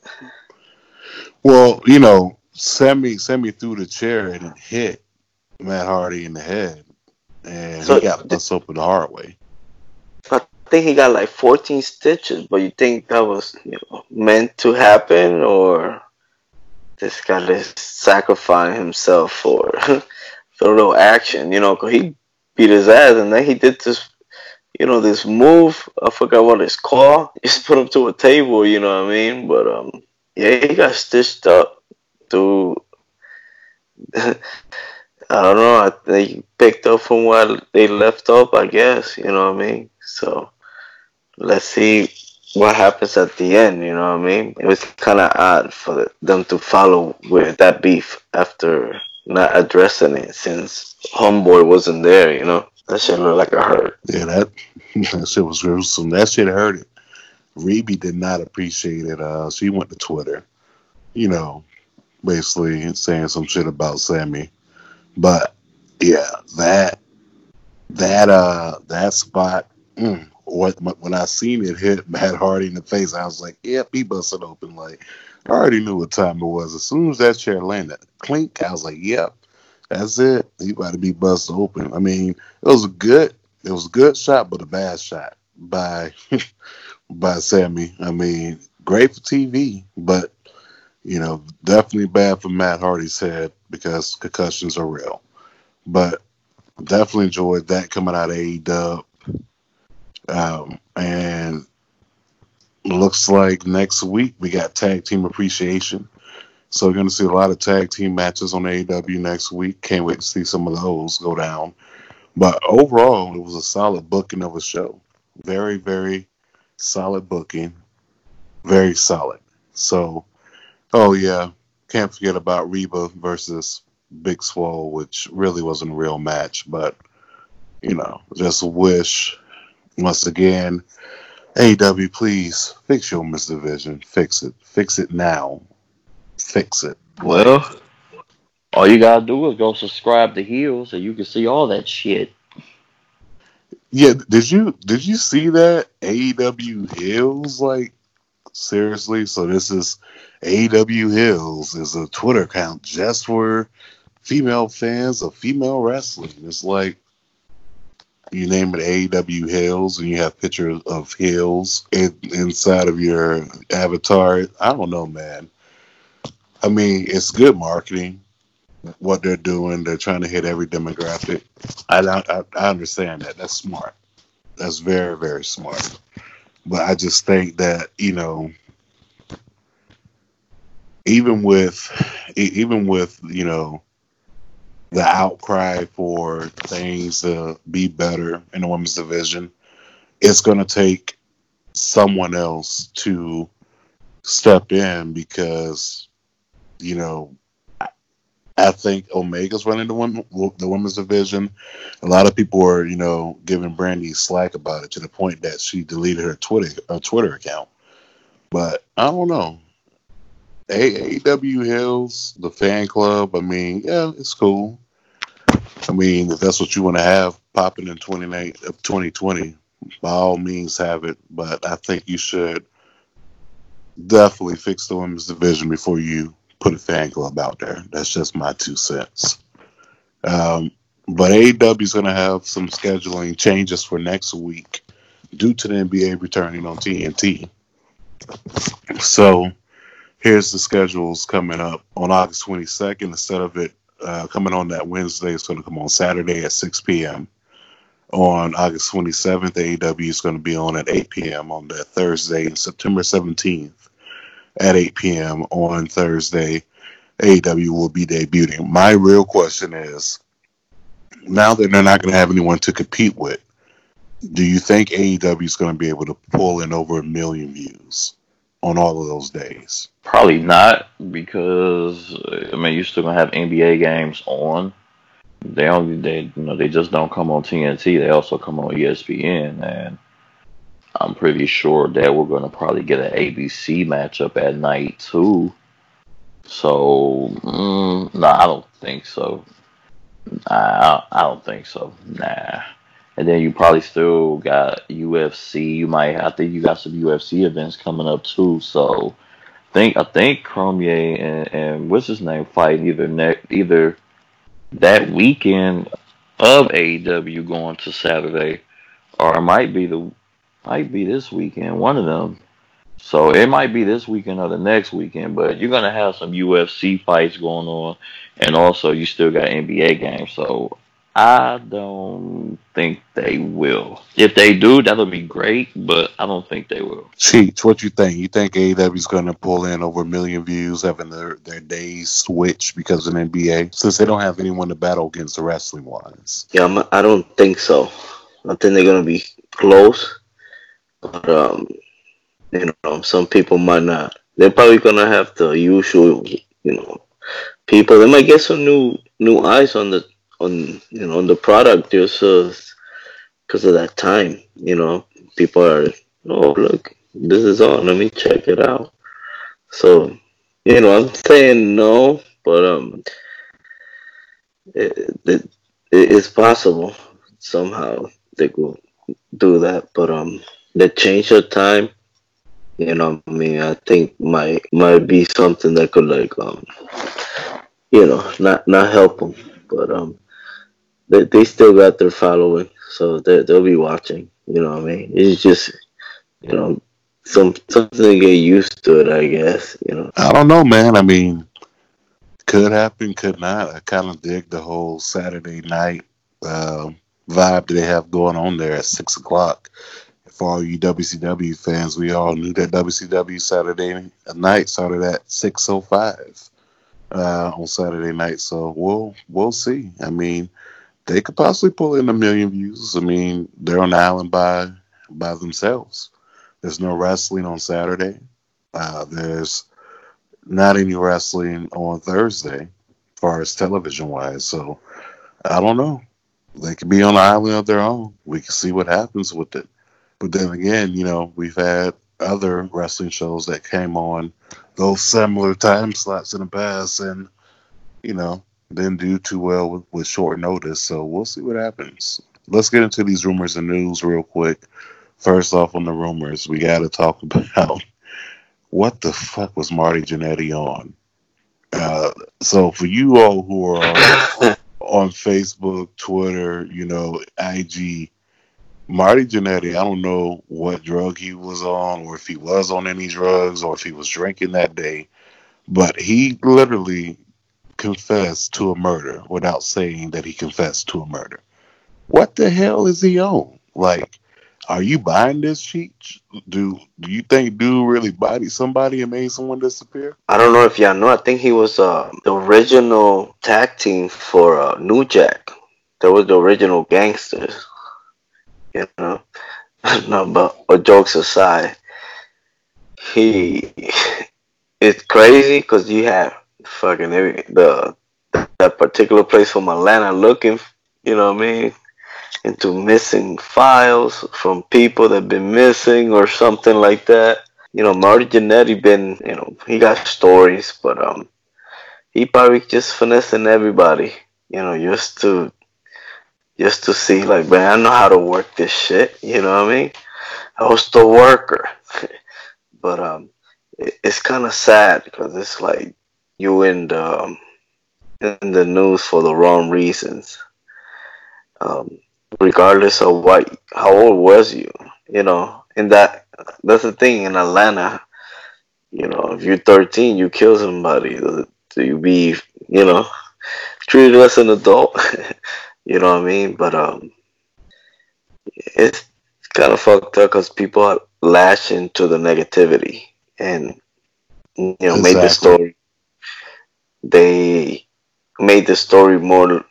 Well, you know, Sammy Sammy threw the chair and it hit Matt Hardy in the head, and So he got busted open the hard way. I think he got like 14 stitches, but you think that was you know, meant to happen, or this guy is sacrificing himself for a little action? You know, 'cause he beat his ass, and then he did this, you know, this move. I forgot what it's called. Just put him to a table. You know what I mean? But um, yeah, he got stitched up, dude. I don't know. I he picked up from where they left off. I guess you know what I mean. So let's see what happens at the end. You know what I mean? It was kind of odd for them to follow with that beef after not addressing it since homeboy wasn't there. You know that shit looked like a hurt. Yeah, that that shit was gruesome. That shit hurt it. Reby did not appreciate it. Uh, she went to Twitter, you know, basically saying some shit about Sammy. But yeah, that that uh that spot. Mm, when I seen it hit Matt Hardy in the face, I was like, "Yep, he busted open." Like I already knew what time it was. As soon as that chair landed, clink, I was like, "Yep, that's it. He about to be busted open." I mean, it was a good, it was a good shot, but a bad shot by by Sammy. I mean, great for TV, but you know, definitely bad for Matt Hardy's head because concussions are real. But definitely enjoyed that coming out of AEW. Um, and looks like next week we got tag team appreciation. So we're going to see a lot of tag team matches on AEW next week. Can't wait to see some of those go down. But overall, it was a solid booking of a show. Very, very solid booking. Very solid. So, oh yeah, can't forget about Reba versus Big Swole, which really wasn't a real match. But you know, just wish once again, AW, please fix your misdivision. Fix it. Fix it now. Fix it. Well, all you gotta do is go subscribe to Heels, so you can see all that shit. Yeah, did you did you see that AEW Heels? Like seriously, so this is AEW Heels is a Twitter account just for female fans of female wrestling. It's like you name it AEW Heels and you have pictures of Hills in, inside of your avatar. I don't know, man. I mean, it's good marketing. What they're doing, they're trying to hit every demographic. I, I, I understand that. That's smart. That's very, very smart. But I just think that you know, even with, even with you know, the outcry for things to be better in the women's division, it's going to take someone else to step in because, you know, I think Omega's running the women, the women's division. A lot of people are, you know, giving Brandi slack about it to the point that she deleted her Twitter her Twitter account. But I don't know. AEW Heels, the fan club. I mean, yeah, it's cool. I mean, if that's what you want to have popping in 2020, by all means have it. But I think you should definitely fix the women's division before you put a fan club out there. That's just my two cents. Um, but AEW is going to have some scheduling changes for next week due to the NBA returning on TNT. So here's the schedules coming up on August 22nd. Instead of it uh, coming on that Wednesday. It's going to come on Saturday at 6 p.m. On August 27th, AEW is going to be on at 8 p.m. on that Thursday, September 17th at 8 p.m. on Thursday. AEW will be debuting. My real question is now that they're not going to have anyone to compete with, do you think AEW is going to be able to pull in over a million views? on all of those days? Probably not because I mean you're still gonna have NBA games on. They only they you know they just don't come on TNT. They also come on ESPN, and I'm pretty sure that we're gonna probably get an ABC matchup at night too. So mm, no, I don't think so. Nah, I don't think so. Nah and then you probably still got UFC. You might, I think you got some UFC events coming up too. So, think I think Cormier and, and what's his name fighting either next either that weekend of AEW going to Saturday, or it might be the might be this weekend. One of them. So it might be this weekend or the next weekend, but you're gonna have some UFC fights going on, and also you still got NBA games. So I don't think they will. If they do, that'll be great, but I don't think they will. Cheech, what you think? You think AEW is going to pull in over a million views, having their, their days switch because of the NBA, since they don't have anyone to battle against the wrestling wise? Yeah, I'm, I do not think so. I think they're going to be close, but um, you know, some people might not. They're probably going to have the usual, you know, people. They might get some new new eyes on the on you know on the product just because of that time. You know, people are oh look, this is on. Let me check it out. So You know, I'm saying no, but um, it, it, it's possible somehow they will do that. But um, the change of time, you know, I mean, I think might might be something that could like um, you know, not not help them, but um, they they still got their following, so they they'll be watching. You know what I mean? It's just you know some something to get used to it, I guess. You know. I don't know, man. I mean, could happen, could not. I kind of dig the whole Saturday night uh, vibe that they have going on there at six o'clock. For all you WCW fans, we all knew that WCW Saturday night started at six oh five uh, on Saturday night. So we'll we'll see. I mean, they could possibly pull in a million views. I mean, they're on the island by by themselves. There's no wrestling on Saturday. Uh, there's not any wrestling on Thursday, as far as television wise. So I don't know. They could be on an island of their own. We can see what happens with it. But then again, you know, we've had other wrestling shows that came on those similar time slots in the past, and you know, didn't do too well with, with short notice. So we'll see what happens. Let's get into these rumors and news real quick. First off, on the rumors, we got to talk about what the fuck was Marty Jannetty on? Uh, so for you all who are on, on Facebook, Twitter, you know, IG, Marty Jannetty, I don't know what drug he was on, or if he was on any drugs, or if he was drinking that day, but he literally confessed to a murder without saying that he confessed to a murder. What the hell is he on? Like, are you buying this sheet? Do do you think dude really bodied somebody and made someone disappear? I don't know if y'all know. I think he was uh, the original tag team for uh, New Jack. That was the original gangsters. You know, no, but, but jokes aside, he it's crazy because you have fucking every the that particular place from Atlanta looking. You know what I mean? into missing files from people that been missing or something like that. You know, Marty Jannetty been, you know, he got stories, but um, he probably just finessing everybody, you know, just to, just to see, like, man, I know how to work this shit. You know what I mean? I was the worker, but um, it, it's kind of sad because it's like you in the um, in the news for the wrong reasons. Um, regardless of what how old was you you know in that that's the thing in atlanta you know if you're 13 you kill somebody to you be you know treated as an adult you know what i mean but um it's kind of fucked up because people lash into the negativity and you know exactly. made the story they made the story more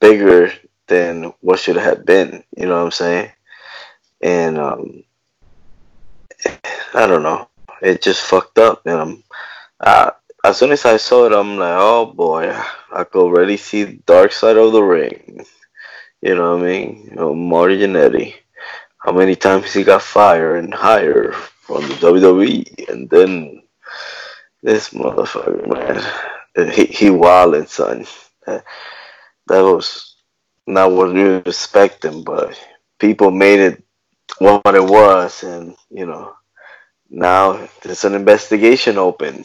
bigger than what should have been. You know what I'm saying? And um, I don't know. It just fucked up, and I'm. Uh, as soon as I saw it, I'm like, oh boy, I could already see the dark side of the ring. You know what I mean? You know, Marty Jannetty. How many times he got fired and hired from the WWE, and then this motherfucker, man, he he wildin', son. That, was not what we were expecting, but people made it what it was, and you know, now there's an investigation open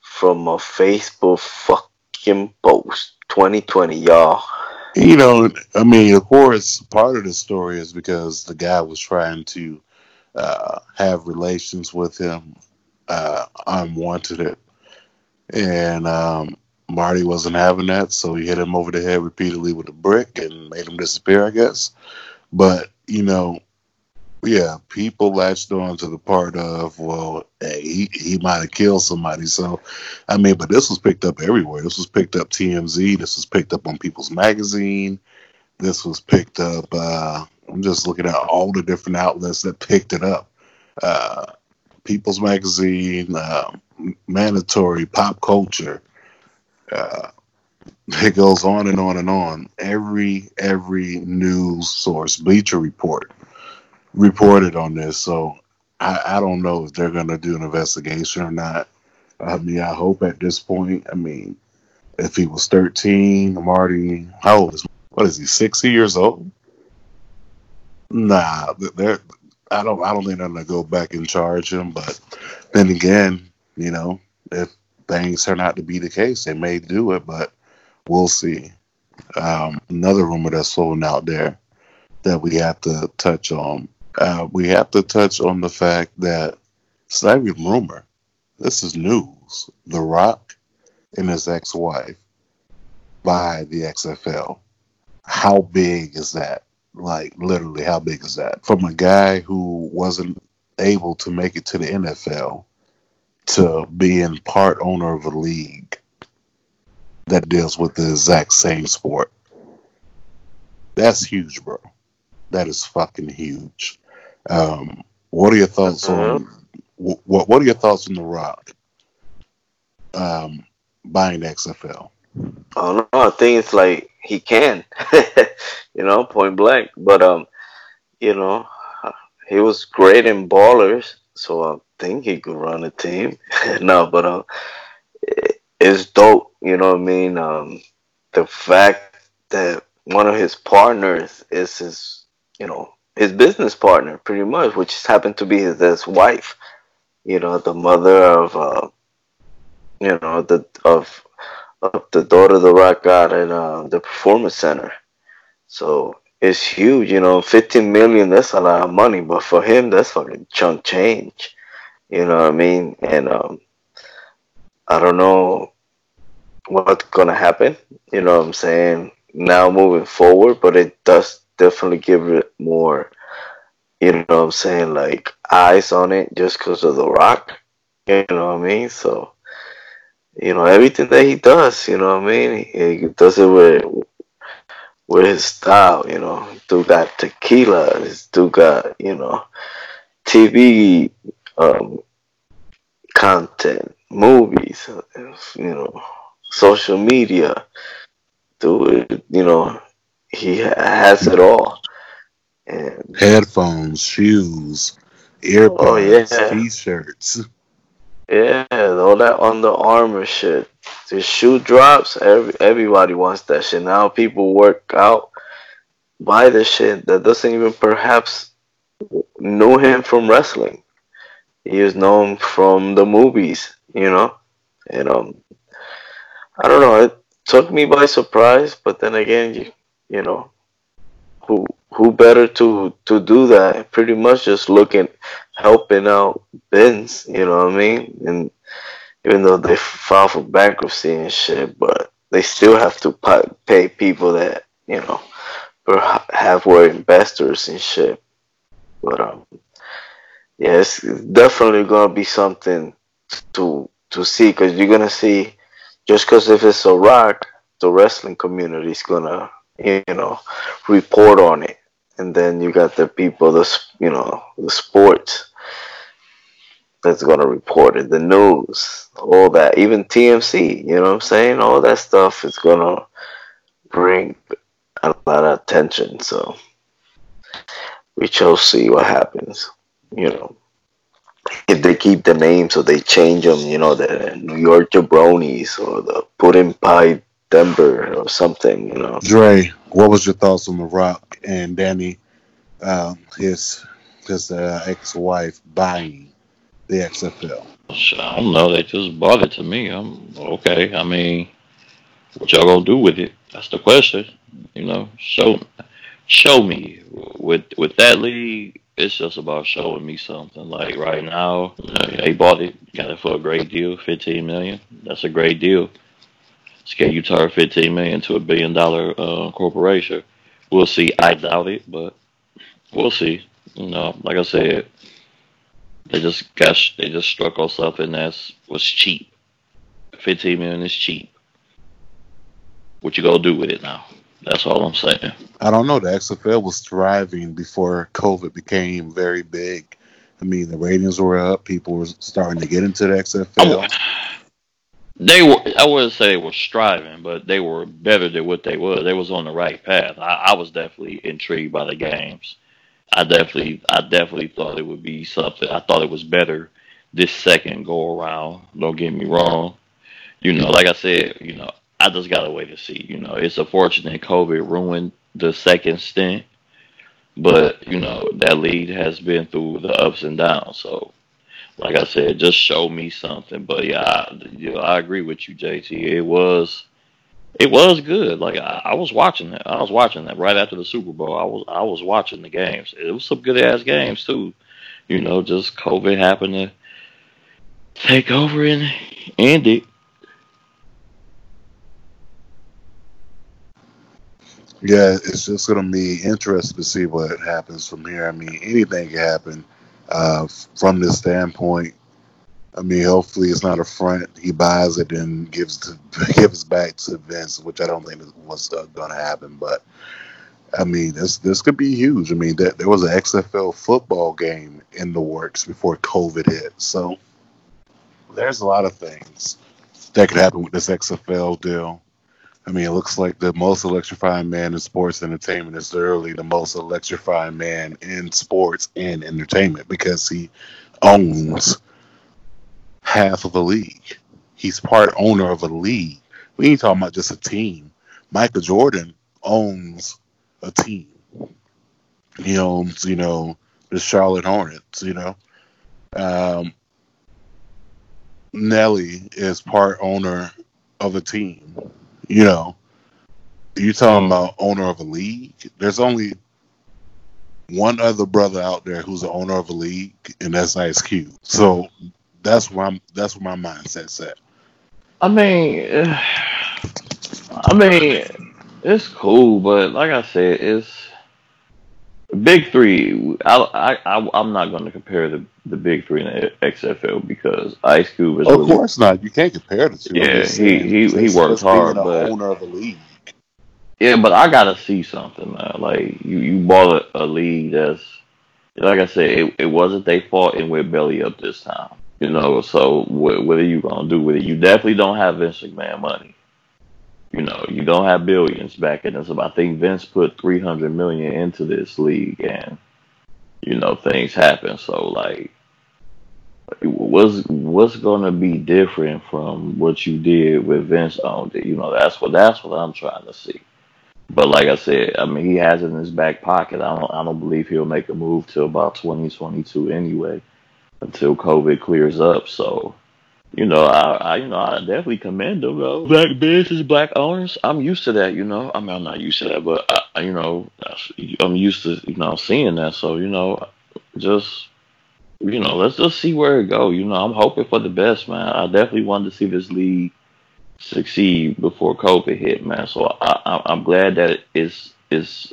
from a Facebook fucking post, 2020, y'all. You know, I mean, of course, part of the story is because the guy was trying to uh, have relations with him uh, unwanted, and um, Marty wasn't having that, so he hit him over the head repeatedly with a brick and made him disappear, I guess. But, you know, yeah, people latched on to the part of, well, hey, he, he might have killed somebody. So, I mean, but this was picked up everywhere. This was picked up TMZ. This was picked up on People's Magazine. This was picked up, uh, I'm just looking at all the different outlets that picked it up. Uh, People's Magazine, uh, Mandatory, Pop Culture, uh, it goes on and on and on. Every every news source, Bleacher Report, reported on this. So I, I don't know if they're going to do an investigation or not. I mean, I hope at this point. I mean, if he was 13, Marty, how old is what is he? 60 years old? Nah, they're. I don't. I don't think they're gonna go back and charge him. But then again, you know, if things turn out to be the case, they may do it. But we'll see. Um, another rumor that's floating out there that we have to touch on. Uh, we have to touch on the fact that it's not even rumor. This is news. The Rock and his ex-wife buy the XFL. How big is that? Like literally, how big is that? From a guy who wasn't able to make it to the NFL to being part owner of a league that deals with the exact same sport. That's huge, bro. That is fucking huge. Um, what are your thoughts on what? What are your thoughts on The Rock um, buying the XFL? I don't know. I think it's like he can, you know, point blank. But um, you know, he was great in ballers, so I think he could run a team. no, but um, it's dope. You know what I mean? Um, the fact that one of his partners is his, you know, his business partner, pretty much, which happened to be his, his wife. You know, the mother of, uh, you know, the of of the daughter the Rock got in uh, the Performance Center. So it's huge. You know, 15 million. That's a lot of money, but for him, that's fucking chunk change. You know what I mean? And um, I don't know what's gonna happen. You know what I'm saying? Now moving forward, but it does definitely give it more. You know what I'm saying? Like eyes on it, just because of the Rock. You know what I mean? So you know everything that he does. You know what I mean? He, he does it with with his style. You know, dude got tequila. This dude got you know TV um, content, movies. You know, social media. Dude, you know, he has it all. And Headphones, shoes, earbuds, Oh, yeah. t-shirts. Yeah, all that Under Armour shit. The shoe drops. Every everybody wants that shit. Now people work out, buy the shit that doesn't even perhaps know him from wrestling. He is known from the movies, you know. And um, I don't know. It took me by surprise, but then again, you you know, who who better to to do that? Pretty much just looking, helping out Benz. You know what I mean? And even though they filed for bankruptcy and shit, but they still have to pay people that you know have were investors and shit. But um, yeah, it's definitely gonna be something to to see because you're gonna see just because if it's a rock, the wrestling community is gonna you know report on it, and then you got the people, the you know the sports that's gonna report it, the news, all that, even TMZ. You know what I'm saying? All that stuff is gonna bring a lot of attention. So we shall see what happens. You know, if they keep the names or they change them, you know, the New York Jabronis or the Pudding Pie Denver or something. You know, Dre, what was your thoughts on The Rock and Dany, uh, his his uh, ex-wife buying the XFL? I don't know. They just bought it to me. I'm okay. I mean, what y'all gonna do with it? That's the question. You know, show show me with with that league. It's just about showing me something. Like right now, they bought it, got it for a great deal, fifteen million. That's a great deal. Scale you turn fifteen million to a billion dollar uh, corporation. We'll see. I doubt it, but we'll see. You know, like I said, they just got they just struck on something that's was cheap. Fifteen million is cheap. What you gonna do with it now? That's all I'm saying. I don't know. The XFL was thriving before COVID became very big. I mean, the ratings were up. People were starting to get into the XFL. Oh, they were I wouldn't say they were striving, but they were better than what they were. They was on the right path. I, I was definitely intrigued by the games. I definitely I definitely thought it would be something. I thought it was better this second go around. Don't get me wrong. You know, like I said, you know, I just gotta wait to see. You know, it's unfortunate COVID ruined the second stint, but you know that league has been through the ups and downs. So, like I said, just show me something. But yeah, I, you know, I agree with you, JT. It was, it was good. Like I, I was watching that. I was watching that right after the Super Bowl. I was, I was watching the games. It was some good ass games too. You know, just COVID happened to take over and end it. Yeah, it's just going to be interesting to see what happens from here. I mean, anything can happen uh, from this standpoint. I mean, hopefully it's not a front. He buys it and gives to, gives back to Vince, which I don't think was uh, going to happen. But I mean, this this could be huge. I mean, there, there was an XFL football game in the works before COVID hit, so there's a lot of things that could happen with this XFL deal. I mean, it looks like the most electrifying man in sports entertainment is literally the most electrifying man in sports and entertainment because he owns half of a league. He's part owner of a league. We ain't talking about just a team. Michael Jordan owns a team. He owns, you know, the Charlotte Hornets, you know. Um, Nelly is part owner of a team. You know, you talking about owner of a league? There's only one other brother out there who's the owner of a league, and that's Ice Cube. So that's where I'm. That's where my mindset's at. I mean, I mean, it's cool, but like I said, it's big three. I, I, I am not going to compare the the big three in the XFL because Ice Cube is. Of really, course not. You can't compare the two. Yeah, he he he works hard, but owner of the league. Yeah, but I gotta see something, man. Like you, you bought a, a league that's, like I said, it, it wasn't they fault and we're belly up this time. You know, so what, what are you gonna do with it? You definitely don't have Vince McMahon money. You know, you don't have billions back in this. I think Vince put three hundred million into this league, and you know things happen. So like, what's what's gonna be different from what you did with Vince owned it? You know, that's what that's what I'm trying to see. But like I said, I mean, he has it in his back pocket. I don't I don't believe he'll make a move till about 2022 anyway, until COVID clears up. So you know, I, I you know, I definitely commend them though. Black business, black owners. I'm used to that, you know. I mean, I'm not used to that, but I, you know, I'm used to you know seeing that. So you know, just you know, let's just see where it go. You know, I'm hoping for the best, man. I definitely wanted to see this league succeed before COVID hit, man. So I, I, I'm glad that it's it's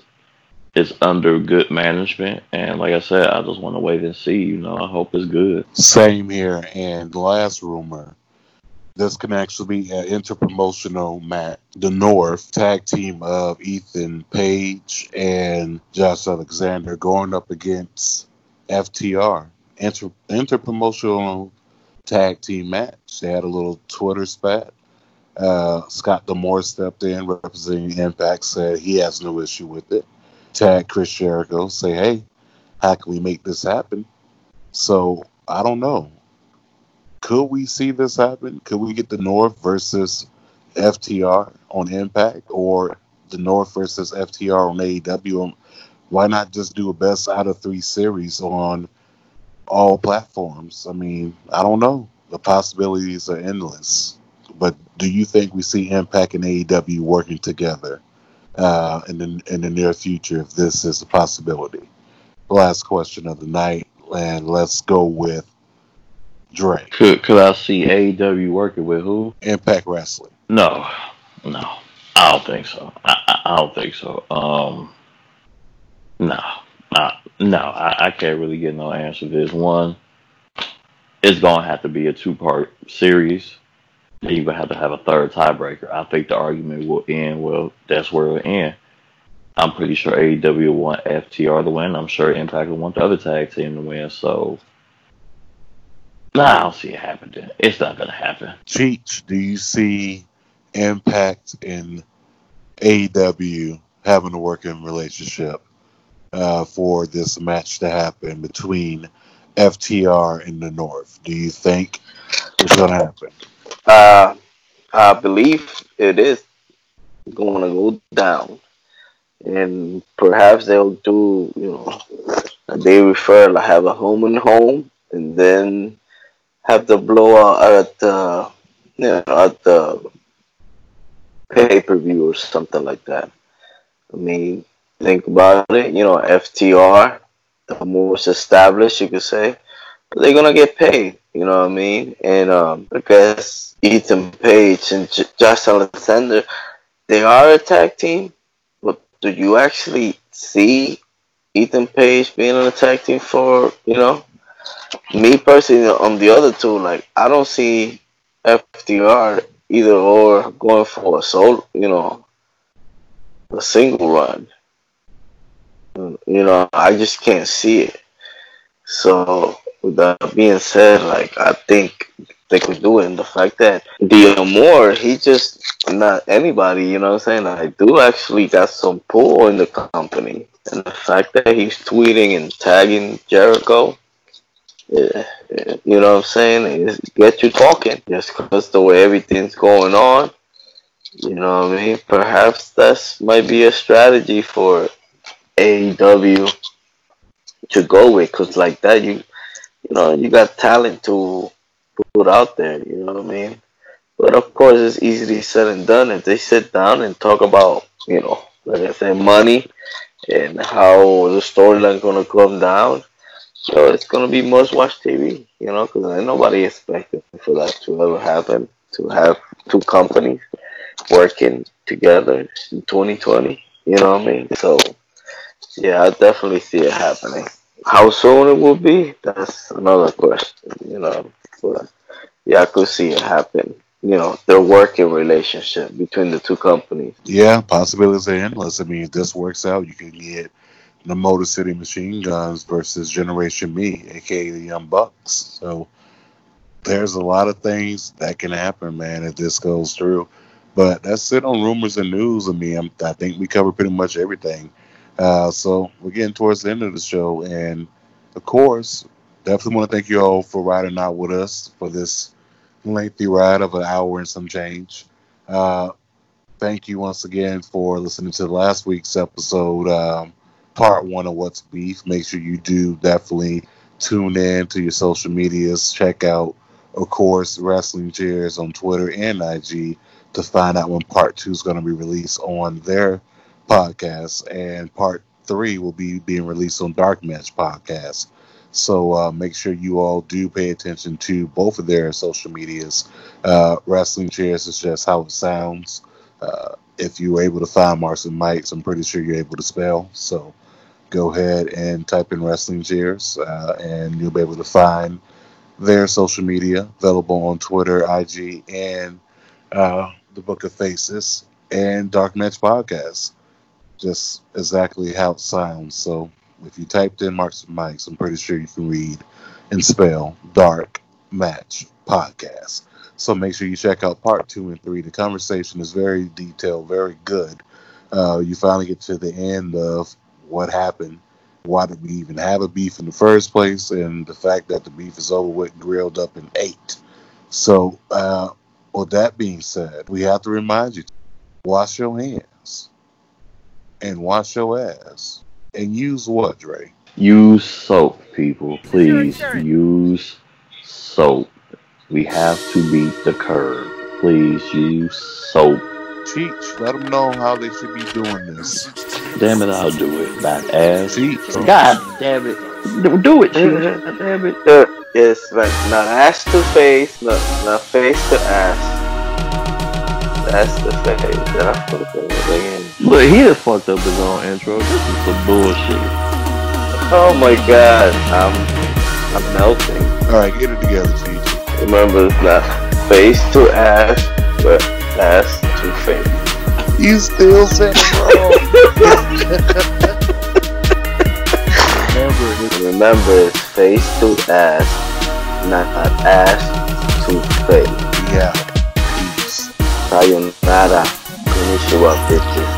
it's under good management. And like I said, I just want to wait and see. You know, I hope it's good. Same here. And last rumor, this can actually be an interpromotional match. The North tag team of Ethan Page and Josh Alexander going up against FTR. Inter interpromotional tag team match. They had a little Twitter spat. Uh, Scott D'Amore stepped in, representing Impact, said he has no issue with it tag Chris Jericho, say, hey, how can we make this happen? So I don't know. Could we see this happen? Could we get the North versus FTR on Impact or the North versus FTR on AEW? Um, why not just do a best out of three series on all platforms? I mean, I don't know. The possibilities are endless. But do you think we see Impact and AEW working together? Uh, in the in the near future if this is a possibility. Last question of the night, and let's go with Drake. Could could I see AEW working with who? Impact Wrestling. No, no, I don't think so. I, I, don't think so. Um, no, no, I, I can't really get no answer to this. One, it's gonna have to be a two part series then gonna have to have a third tiebreaker. I think the argument will end. Well, that's where it'll end. I'm pretty sure AEW want FTR to win. I'm sure Impact will want the other tag team to win. So, nah, I don't see it happening. It's not gonna happen. Cheech, do you see Impact and AEW having a working relationship uh, for this match to happen between FTR and the North? Do you think it's going to happen? Uh, I believe it is going to go down, and perhaps they'll do you know they refer to have a home and home, and then have the blowout at the you know at the pay per view or something like that. I mean, think about it. You know, FTR, the most established, you could say, they're gonna get paid. You know what I mean? And um, I guess Ethan Page and J- Josh Alexander, they are a tag team, but do you actually see Ethan Page being on a tag team for you know? Me personally, on the other two, like I don't see FTR either or going for a solo, you know, a single run. You know, I just can't see it. So with that being said, like I think they could do it. And the fact that D'Amore, he just not anybody, you know what I'm saying? I do actually got some pull in the company. And the fact that he's tweeting and tagging Jericho, yeah, you know what I'm saying? It get you talking just because the way everything's going on. You know what I mean? Perhaps that's might be a strategy for AEW to go with, cause like that you, you know, you got talent to put out there. You know what I mean? But of course, it's easily said and done if they sit down and talk about, you know, like I said, money and how the storyline gonna come down. So it's gonna be must watch TV, you know, because nobody expected for that to ever happen. To have two companies working together in 2020, you know what I mean? So yeah, I definitely see it happening. How soon it will be, that's another question, you know. But yeah, I could see it happen. You know, their working relationship between the two companies. Yeah, possibilities are endless. I mean, if this works out, you can get the Motor City Machine Guns versus Generation Me, aka the Young Bucks. So there's a lot of things that can happen, man, if this goes through. But that's it on rumors and news. I mean, I'm, I think we cover pretty much everything. Uh, so we're getting towards the end of the show, and of course, definitely want to thank you all for riding out with us for this lengthy ride of an hour and some change. Uh, thank you once again for listening to last week's episode, um, part one of What's Beef. Make sure you do definitely tune in to your social medias. Check out, of course, Wrestling Cheers on Twitter and IG to find out when part two is going to be released on their podcast. And part three will be being released on Dark Match Podcast. So uh, make sure you all do pay attention to both of their social medias. Uh, Wrestling Cheers is just how it sounds. Uh, if you were able to find Marks and I'm pretty sure you're able to spell. So go ahead and type in Wrestling Cheers, uh, and you'll be able to find their social media available on Twitter, IG, and uh, the Book of Faces and Dark Match Podcast. Just exactly how it sounds. So if you typed in Marks and Mics, I'm pretty sure you can read and spell Dark Match Podcast. So make sure you check out part two and three. The conversation is very detailed, very good. Uh, you finally get to the end of what happened, why did we even have a beef in the first place, and the fact that the beef is over with, grilled up, and ate. So, uh, with that being said, we have to remind you wash your hands and wash your ass. And use what, Dre? Use soap, people. Please use soap. We have to beat the curve. Please use soap. Cheech. Let them know how they should be doing this. Damn it, I'll do it. That ass. Cheech. God damn it. Do, do it, Cheech. God damn it. Uh, Yes, like not ass to face, not not face to ass. That's the face that I put the thing in. Look, he just fucked up his own intro. This is some bullshit. Oh my god, I'm I'm melting. All right, get it together, Cheech. Remember, it's not face to ass, but ass to face. You still said it wrong. Remember, Remember, it's face to ass, not ass to face. yeah. Peace. Sayonara. Finish you up, bitches.